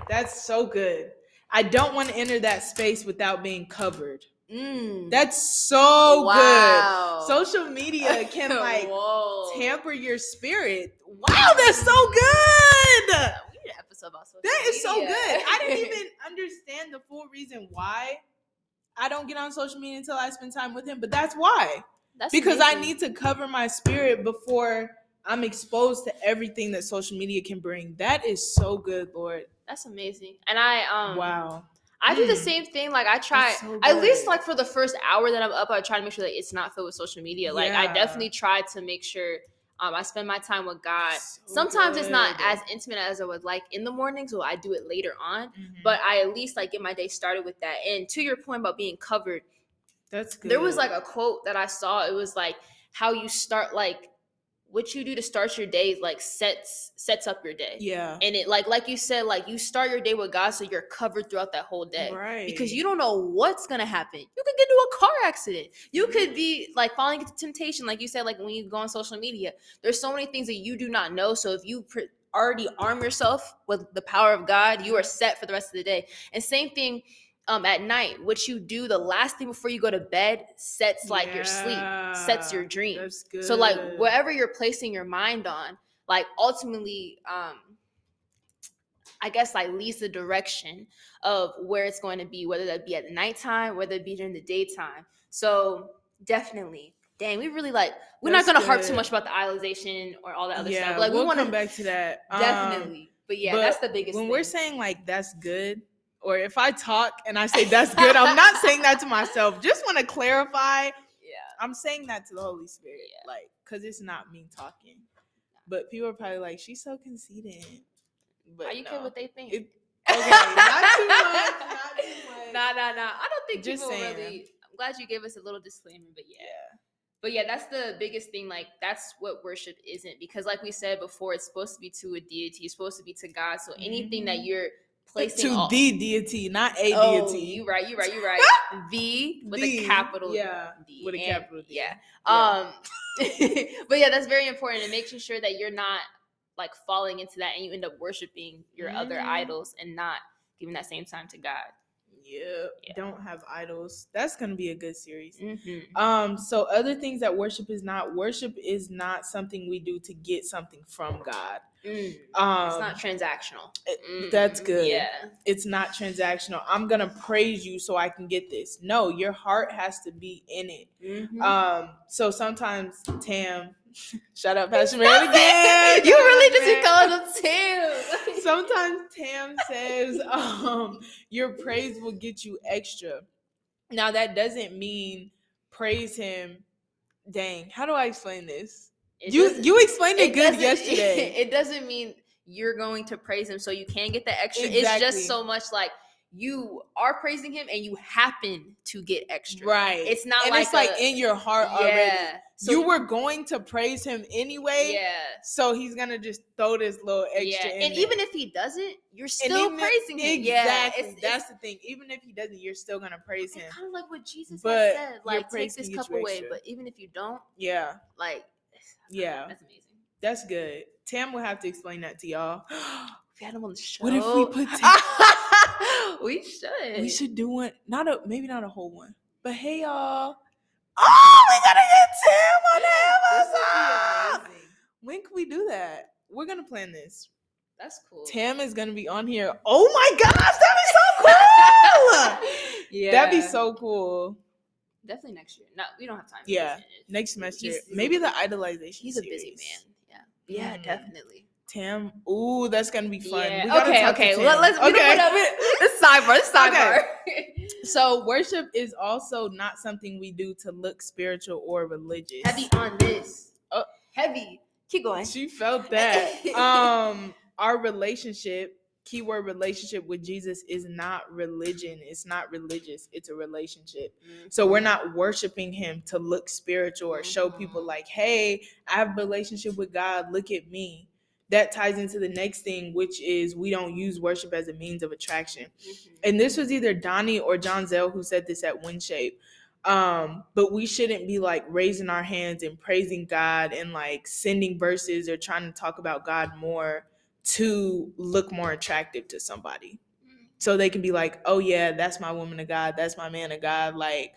that's so good i don't want to enter that space without being covered Mm. that's so Wow. good social media can like tamper your spirit wow that's so good We need an episode about social That is so good. I didn't even understand the full reason why I don't get on social media until I spend time with him, but that's why. That's because I need to cover my spirit before I'm exposed to everything that social media can bring. That is so good, Lord. That's amazing. And I um wow. I do the Mm. same thing. Like I try so at least like for the first hour that I'm up, I try to make sure that it's not filled with social media. Like I definitely try to make sure um, I spend my time with God. So Sometimes it's not as intimate as I would like in the morning, so I do it later on. Mhm. But I at least like get my day started with that. And to your point about being covered, that's good. there was like a quote that I saw. It was like how you start like what you do to start your day like sets sets up your day. yeah. And it like like you said, like you start your day with God so you're covered throughout that whole day. Right. Because you don't know what's gonna happen. You could get into a car accident. You could mm-hmm. be like falling into temptation, like you said, like when you go on social media. There's so many things that you do not know. So if you pre- already arm yourself with the power of God, you are set for the rest of the day. And same thing um at night. What you do the last thing before you go to bed sets like your sleep, sets your Yeah, dream. That's good. So like whatever you're placing your mind on, like ultimately, um, I guess like leads the direction of where it's going to be, whether that be at nighttime, whether it be during the daytime. So definitely, dang, we really like we're That's not gonna harp too much about the idolization or all that other yeah, stuff. Like we'll we want come back to that. Um, definitely, but yeah, but that's the biggest. when thing. we're saying like that's good or if i talk and i say that's good i'm not saying that to myself just want to clarify yeah, i'm saying that to the holy spirit Yeah. like because it's not me talking but people are probably like she's so conceited but are you care what they think? It- okay not too much not too much Nah, nah, nah. I don't think Just people saying. really. I'm glad you gave us a little disclaimer, but yeah. yeah But yeah, that's the biggest thing. Like that's what worship isn't, because like we said before, it's supposed to be to a deity. It's supposed to be to God. So anything that Mhm. you're placing to all- the deity not a Oh, deity you right, you right, you right. the with The, a capital yeah, D. with a and- capital D. Yeah. Yeah. Um. but yeah, that's very important and making sure that you're not like falling into that and you end up worshiping your other Mhm. idols and not giving that same time to God. Yep. Yeah. Don't have idols. That's gonna be a good series. Mm-hmm. Um, so other things that worship is not worship is not something we do to get something from God. Mm. Um, it's not transactional. it- that's Mm, good. Yeah. it's not transactional. I'm gonna praise you so I can get this. No, your heart has to be in it. Mhm. Um, so sometimes Tam, shout out Pastor Man again. you really just be calling them Tim. Sometimes Tam says um, your praise will get you extra. Now that doesn't mean praise him. Dang, how do I explain this? It you you explained it, good yesterday. It doesn't mean you're going to praise him so you can get the extra. It's just so much like you are praising him and you happen to get extra. right. It's not and like it's like a- in your heart yeah. already. So you were going to praise him anyway. yeah. So he's gonna just throw this little extra Yeah. in And there. even if he doesn't, you're still if- praising him. Exactly. Yeah. It's, That's it's, the thing. Even if he doesn't, you're still gonna praise it's him. kind of like what Jesus But said. Like, take this cup away. But even if you don't, Yeah, like, yeah, that's amazing. that's good. Tam will have to explain that to y'all. We had him on the show. What if we put Tam? we should. we should do one. Not a maybe not a whole one, but hey y'all. Oh, we gotta get Tam on the This would episode. be amazing. When can we do that? We're gonna plan this. That's cool. Tam is gonna be on here. Oh my gosh, that'd be so cool. yeah. That'd be so cool. Definitely next year. No, we don't have time. Yeah, Next semester, He's- maybe the idolization. He's a busy man. Yeah. Yeah, Mhm. definitely. Tam. Ooh, that's gonna be fun. Yeah. Okay, to okay. Let, let's okay. don't wanna- Let's sidebar. Let's sidebar. So worship is also not something we do to look spiritual or religious. Heavy on this. Oh. Heavy. Keep going. She felt that. um, our relationship, keyword relationship with Jesus is not religion. It's not religious. It's a relationship. So we're not worshiping him to look spiritual or show people Mhm. like, hey, I have a relationship with God. Look at me. That ties into the next thing, which is we don't use worship as a means of attraction. Mhm. And this was either Donnie or John Zell who said this at WindShape. Um, but we shouldn't be like raising our hands and praising God and like sending verses or trying to talk about God more to look more attractive to somebody so they can be like, oh yeah, that's my woman of God, that's my man of God. Like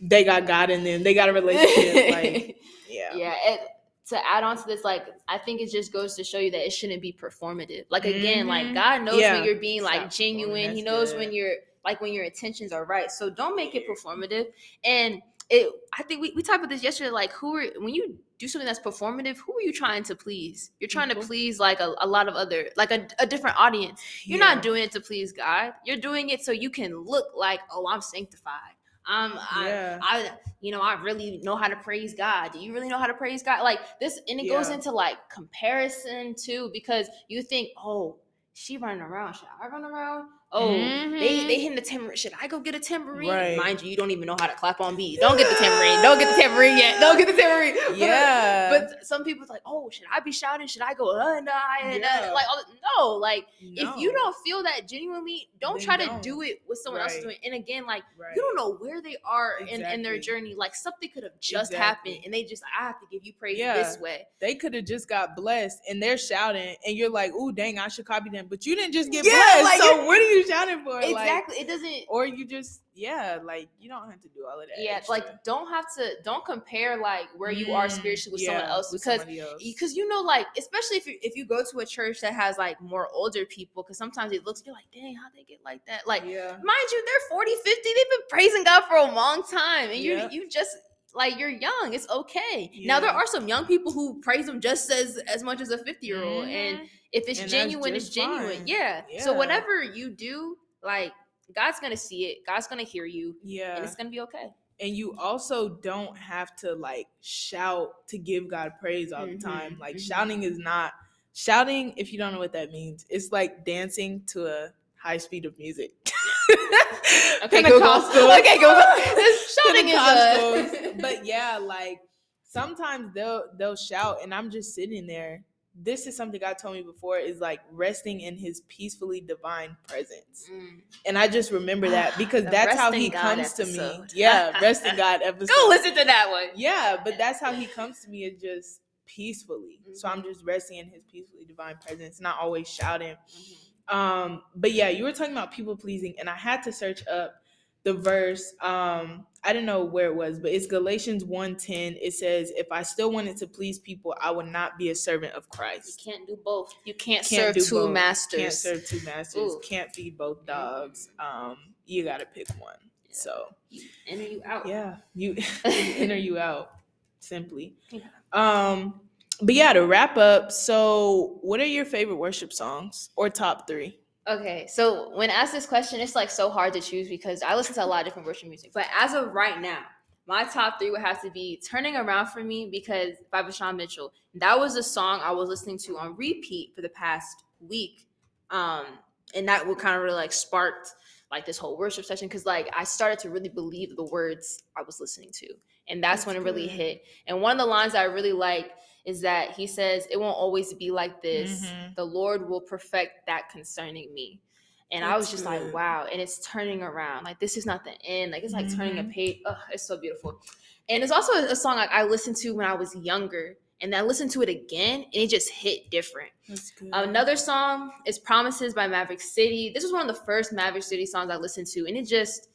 they got God in them, they got a relationship. like yeah, yeah. It, to add on to this, like I think it just goes to show you that it shouldn't be performative. Like again, like Mhm. God knows Yeah. when you're being Stop like genuine. He knows good. when you're like when your intentions are right. So don't make it performative. And it I think we, we talked about this yesterday. Like who are when you do something that's performative, who are you trying to please? You're trying People. to please like a, a lot of other like a, a different audience. You're Yeah. not doing it to please God. You're doing it so you can look like, oh, I'm sanctified. Um, I, Yeah. I, you know, I really know how to praise God. Do you really know how to praise God? Like this, and it goes into like comparison too, because you think, oh, she running around. Should I run around? Oh, they Mhm. they hitting the tambourine. Should I go get a tambourine? Right. Mind you, you don't even know how to clap on beat. Don't get the tambourine. Don't get the tambourine yet. Don't get the tambourine. Yeah. But some people's like, oh, should I be shouting? Should I go? Uh, nah, uh, Yeah. Like, all the- no, like if you don't feel that genuinely, don't Then try to don't. do it with someone else doing. it. And again, like Right. you don't know where they are in, in their journey. Like something could have just Exactly. happened, and they just I have to give you praise Yeah. this way. they could have just got blessed and they're shouting and you're like, oh, dang, I should copy them." But you didn't just get Yeah, blessed. like, so you're- what are you shouting for? Like, exactly. it doesn't. or you just yeah, like you don't have to do all of that. Yeah, extra. like don't have to don't compare like where you are Mm, spiritually with someone else with because because you know like especially if you if you go to a church that has like more older people because sometimes it looks you're like dang how they get like that like yeah. mind you they're 40 50 they've been praising god for a long time and you Yeah. you just like you're young it's okay now there are some young people who praise them just as as much as a 50 year old and Mhm. If it's And genuine it's genuine fine. yeah. so whatever you do like god's gonna see it god's gonna hear you yeah, and it's gonna be okay and you also don't have to like shout to give God praise all Mhm, the time. Like mhm. shouting is not shouting. If you don't know what that means, it's like dancing to a high speed of music. okay google okay google shouting is a but yeah, like sometimes they'll they'll shout, and I'm just sitting there. This is something God told me before is like resting in His peacefully divine presence, Mm. and I just remember that because that's how He God comes to me. Yeah, resting God episode. go listen to that one Yeah, but that's how He comes to me is just peacefully. So I'm Mhm. just resting in His peacefully divine presence, not always shouting. Mhm. Um, but yeah, you were talking about people pleasing, and I had to search up the verse. Um, I don't know where it was, but it's Galatians 1:10. It says, If I still wanted to please people, I would not be a servant of Christ." you can't do both you can't, Can't serve two both. masters Can't serve two masters, Ooh. can't feed both dogs. Um, you gotta pick one. Yeah. So in or you out yeah, you in or you out, simply. Yeah. Um, but yeah, to wrap up, so what are your favorite worship songs or top three? Okay, so when asked this question, it's like so hard to choose because I listen to a lot of different worship music. But as of right now, my top three would have to be "Turning Around for Me" because by VaShawn Mitchell. That was a song I was listening to on repeat for the past week, um, and that would kind of really like sparked like this whole worship session because like I started to really believe the words I was listening to, and that's, That's when it really good. hit. And one of the lines I really like is that he says, "It won't always be like this. Mhm. The Lord will perfect that concerning me." And I was That's just like, "Wow!" And it's turning around. Like this is not the end. Like it's like turning a Mhm. page. Oh, it's so beautiful. And it's also a song like I listened to when I was younger, and then I listened to it again, and it just hit different. That's good. Another song is "Promises" by Maverick City. This was one of the first Maverick City songs I listened to, and it just,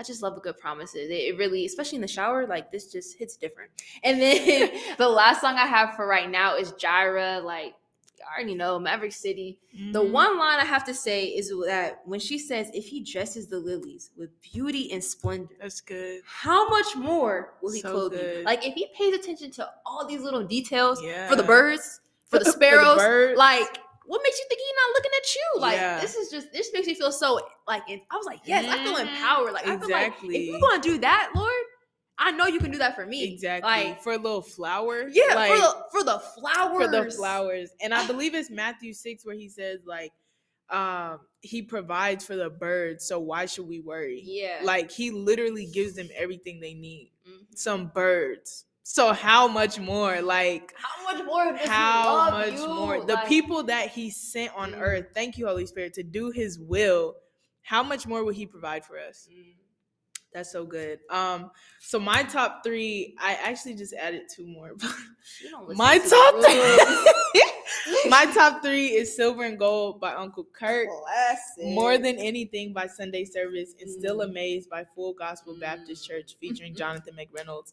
I just love a good promises. It, really, especially in the shower, like this just hits different. And then the last song I have for right now is Jireh. Like you already know, Maverick City. The Mhm. one line I have to say is that when she says, "If he dresses the lilies with beauty and splendor." That's good. How much more will he So clothe you? Like if he pays attention to all these little details Yeah. for the birds, for the For the sparrows, like what makes you think he's not looking at you? Like Yeah. this is just this makes me feel so like it, I was like, yes, I feel Mhm. empowered. Like I feel like if you're gonna do that, Lord, I know you can do that for me. Exactly. Like for a little flower. yeah, like, for the for the flowers. for the flowers. And I believe it's Matthew 6 where he says, like, um, he provides for the birds, so why should we worry? Yeah. Like he literally gives them everything they need. Mhm. Some birds. So how much more? Like how much more how much you? more? The Like, people that he sent on Mm. earth, thank you, Holy Spirit, to do his will. How much more will he provide for us? Mm. That's so good. Um, so my top three, I actually just added two more. My to top rules. My top three is Silver and Gold by Uncle Kirk. Classic. More Than Anything by Sunday Service and Still Mm. Amazed by Full Gospel Baptist Mm. Church featuring Mhm. Jonathan McReynolds.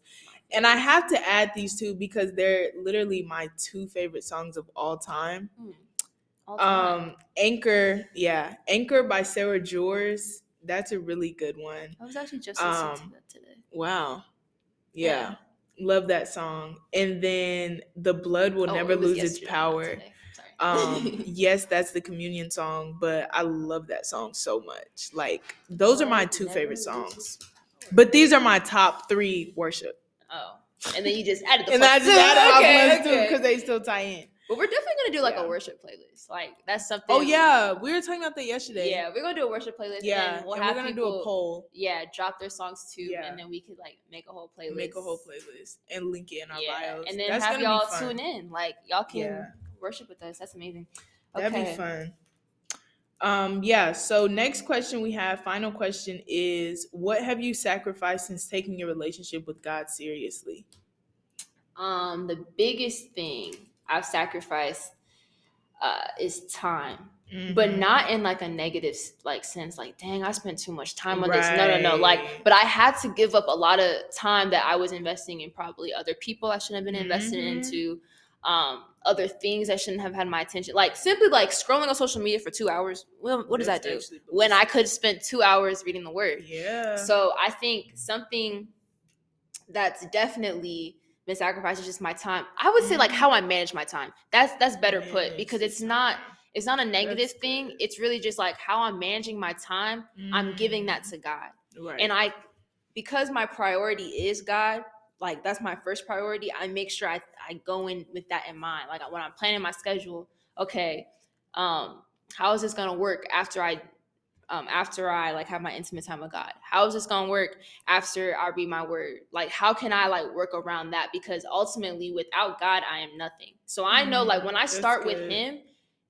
And I have to add these two because they're literally my two favorite songs of all time. All time. Um Anchor, yeah, Anchor by Sarah Jors. That's a really good one. I was actually just listening um, to that today. Wow. Yeah. Love that song. And then The Blood Will Oh, Never it Lose Its Power. Um, yes, that's the communion song, but I love that song so much. Like those are my two favorite songs. But these are my top three worship. oh, and then you just added the And I just added Okay, okay. because they still tie in. But we're definitely gonna do like Yeah. a worship playlist. Like that's something. Oh yeah, we were talking about that yesterday. yeah. We're gonna do a worship playlist. Yeah, and we'll and have we're gonna people, do a poll, Yeah, drop their songs too, Yeah. and then we could like make a whole playlist. make a whole playlist, and link it in our Yeah, bios. and then That's have y'all tune in. Like y'all can Yeah. worship with us. That's amazing. Okay. That'd be fun. Um, yeah, so next question we have, final question is what have you sacrificed since taking your relationship with God seriously? Um, the biggest thing I've sacrificed uh, is time. but Mhm. not in like a negative like sense like dang i spent too much time on this no no no like but i had to give up a lot of time that i was investing in probably other people i shouldn't have been investing Mhm. into um other things I shouldn't have had my attention like simply like scrolling on social media for two hours well, what does that do when i could spend two hours reading the word Yeah. so I think something that's definitely been sacrificed is just my time. I would say like how I manage my time. That's that's better put because it's not it's not a negative That's thing. good. It's really just like how I'm managing my time. I'm giving that Mm, to God. right. And I because my priority is God, like that's my first priority, I make sure I, I go in with that in mind. Like when I'm planning my schedule, okay, um, how is this gonna work after I um after I like have my intimate time with God? How is this gonna work after I read my word? Like how can I like work around that? Because ultimately without God I am nothing. So I know like when I start with him,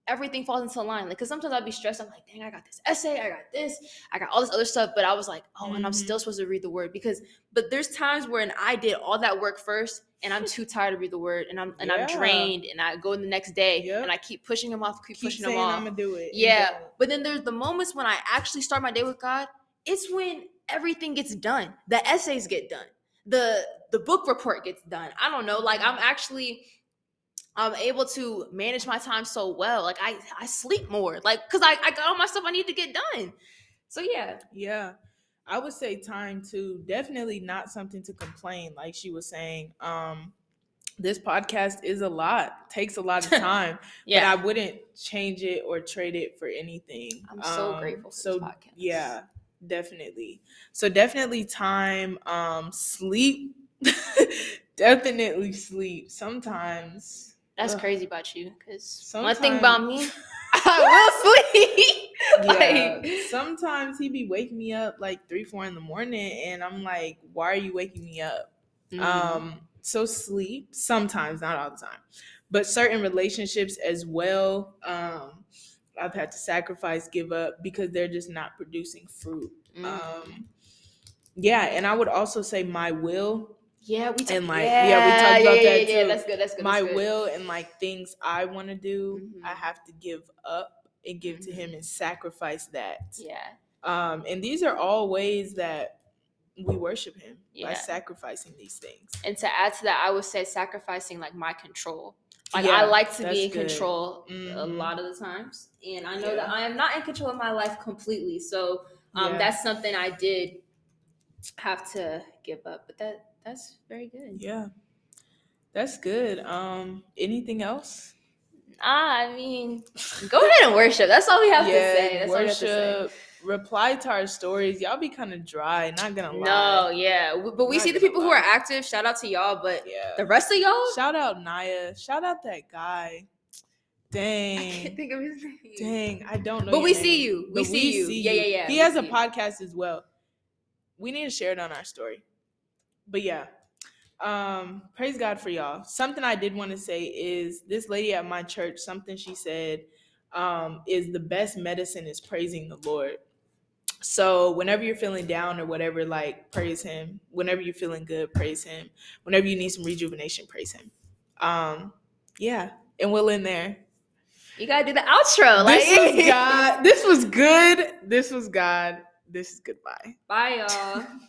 everything falls into line. Like, cause sometimes I'd be stressed. I'm like, dang, I got this essay, I got this, I got all this other stuff. But I was like, oh, and I'm Mhm. still supposed to read the word because. But there's times when I did all that work first, and I'm too tired to read the word, and I'm and I'm drained, and I go in the next day, Yep. and I keep pushing them off, keep, keep pushing them off. I'm gonna do it. and Yeah, but then there's the moments when I actually start my day with God. It's when everything gets done. The essays get done. The the book report gets done. I don't know. Like I'm actually I'm able to manage my time so well. Like I I sleep more. Like cuz I I got all my stuff I need to get done. So yeah. Yeah. I would say time too. Definitely not something to complain, like she was saying. Um, this podcast is a lot, takes a lot of time. Yeah. But I wouldn't change it or trade it for anything. I'm so Um, grateful for so this podcast. yeah, definitely. So definitely time. Um, sleep. definitely sleep. Sometimes. That's Ugh. crazy about you cuz one thing about me, I will sleep. Yeah. Like- Sometimes he be waking me up like three, four in the morning, and I'm like, "Why are you waking me up?" Mhm. Um, so sleep sometimes, not all the time, but certain relationships as well. Um, I've had to sacrifice, give up because they're just not producing fruit. Mhm. Um, yeah, and I would also say my will, Yeah, we talk- And, like, yeah, we talked about yeah, that yeah, too. That's good. That's good. my that's good. will, and like things I want to do, I Mhm. have to give up and give to Him Mhm. and sacrifice that. Yeah, Um, and these are all ways that we worship Him by sacrificing these things. and to add to that, I would say sacrificing like my control. Like Yeah, I like to be in good. control a Mhm. lot of the times, and I know that I am not in control of my life completely. So um, Yeah. that's something I did have to give up. But that that's very good. Yeah, that's good. Um, anything else? Ah, I mean, go ahead and worship. That's all we have to say. That's all we have to say. worship. Reply to our stories. Y'all be kind of dry. Not gonna lie. No, yeah, but we Not see the people who are active. Shout out to y'all, but Yeah. the rest of y'all, Shout out Naya. Shout out that guy. Dang. I can't think of his name. Dang. I don't know. But we see you. We but see you. Yeah, yeah, yeah. He We has a see you. podcast as well. We need to share it on our story. But yeah. Um, praise God for y'all. Something I did want to say is this lady at my church, something she said um, is the best medicine is praising the Lord. So whenever you're feeling down or whatever, like praise him. Whenever you're feeling good, praise him. Whenever you need some rejuvenation, praise him. Um, yeah, and we'll end there. You gotta do the outro. Like, This was God. This was good. This was God. This is goodbye. bye, y'all.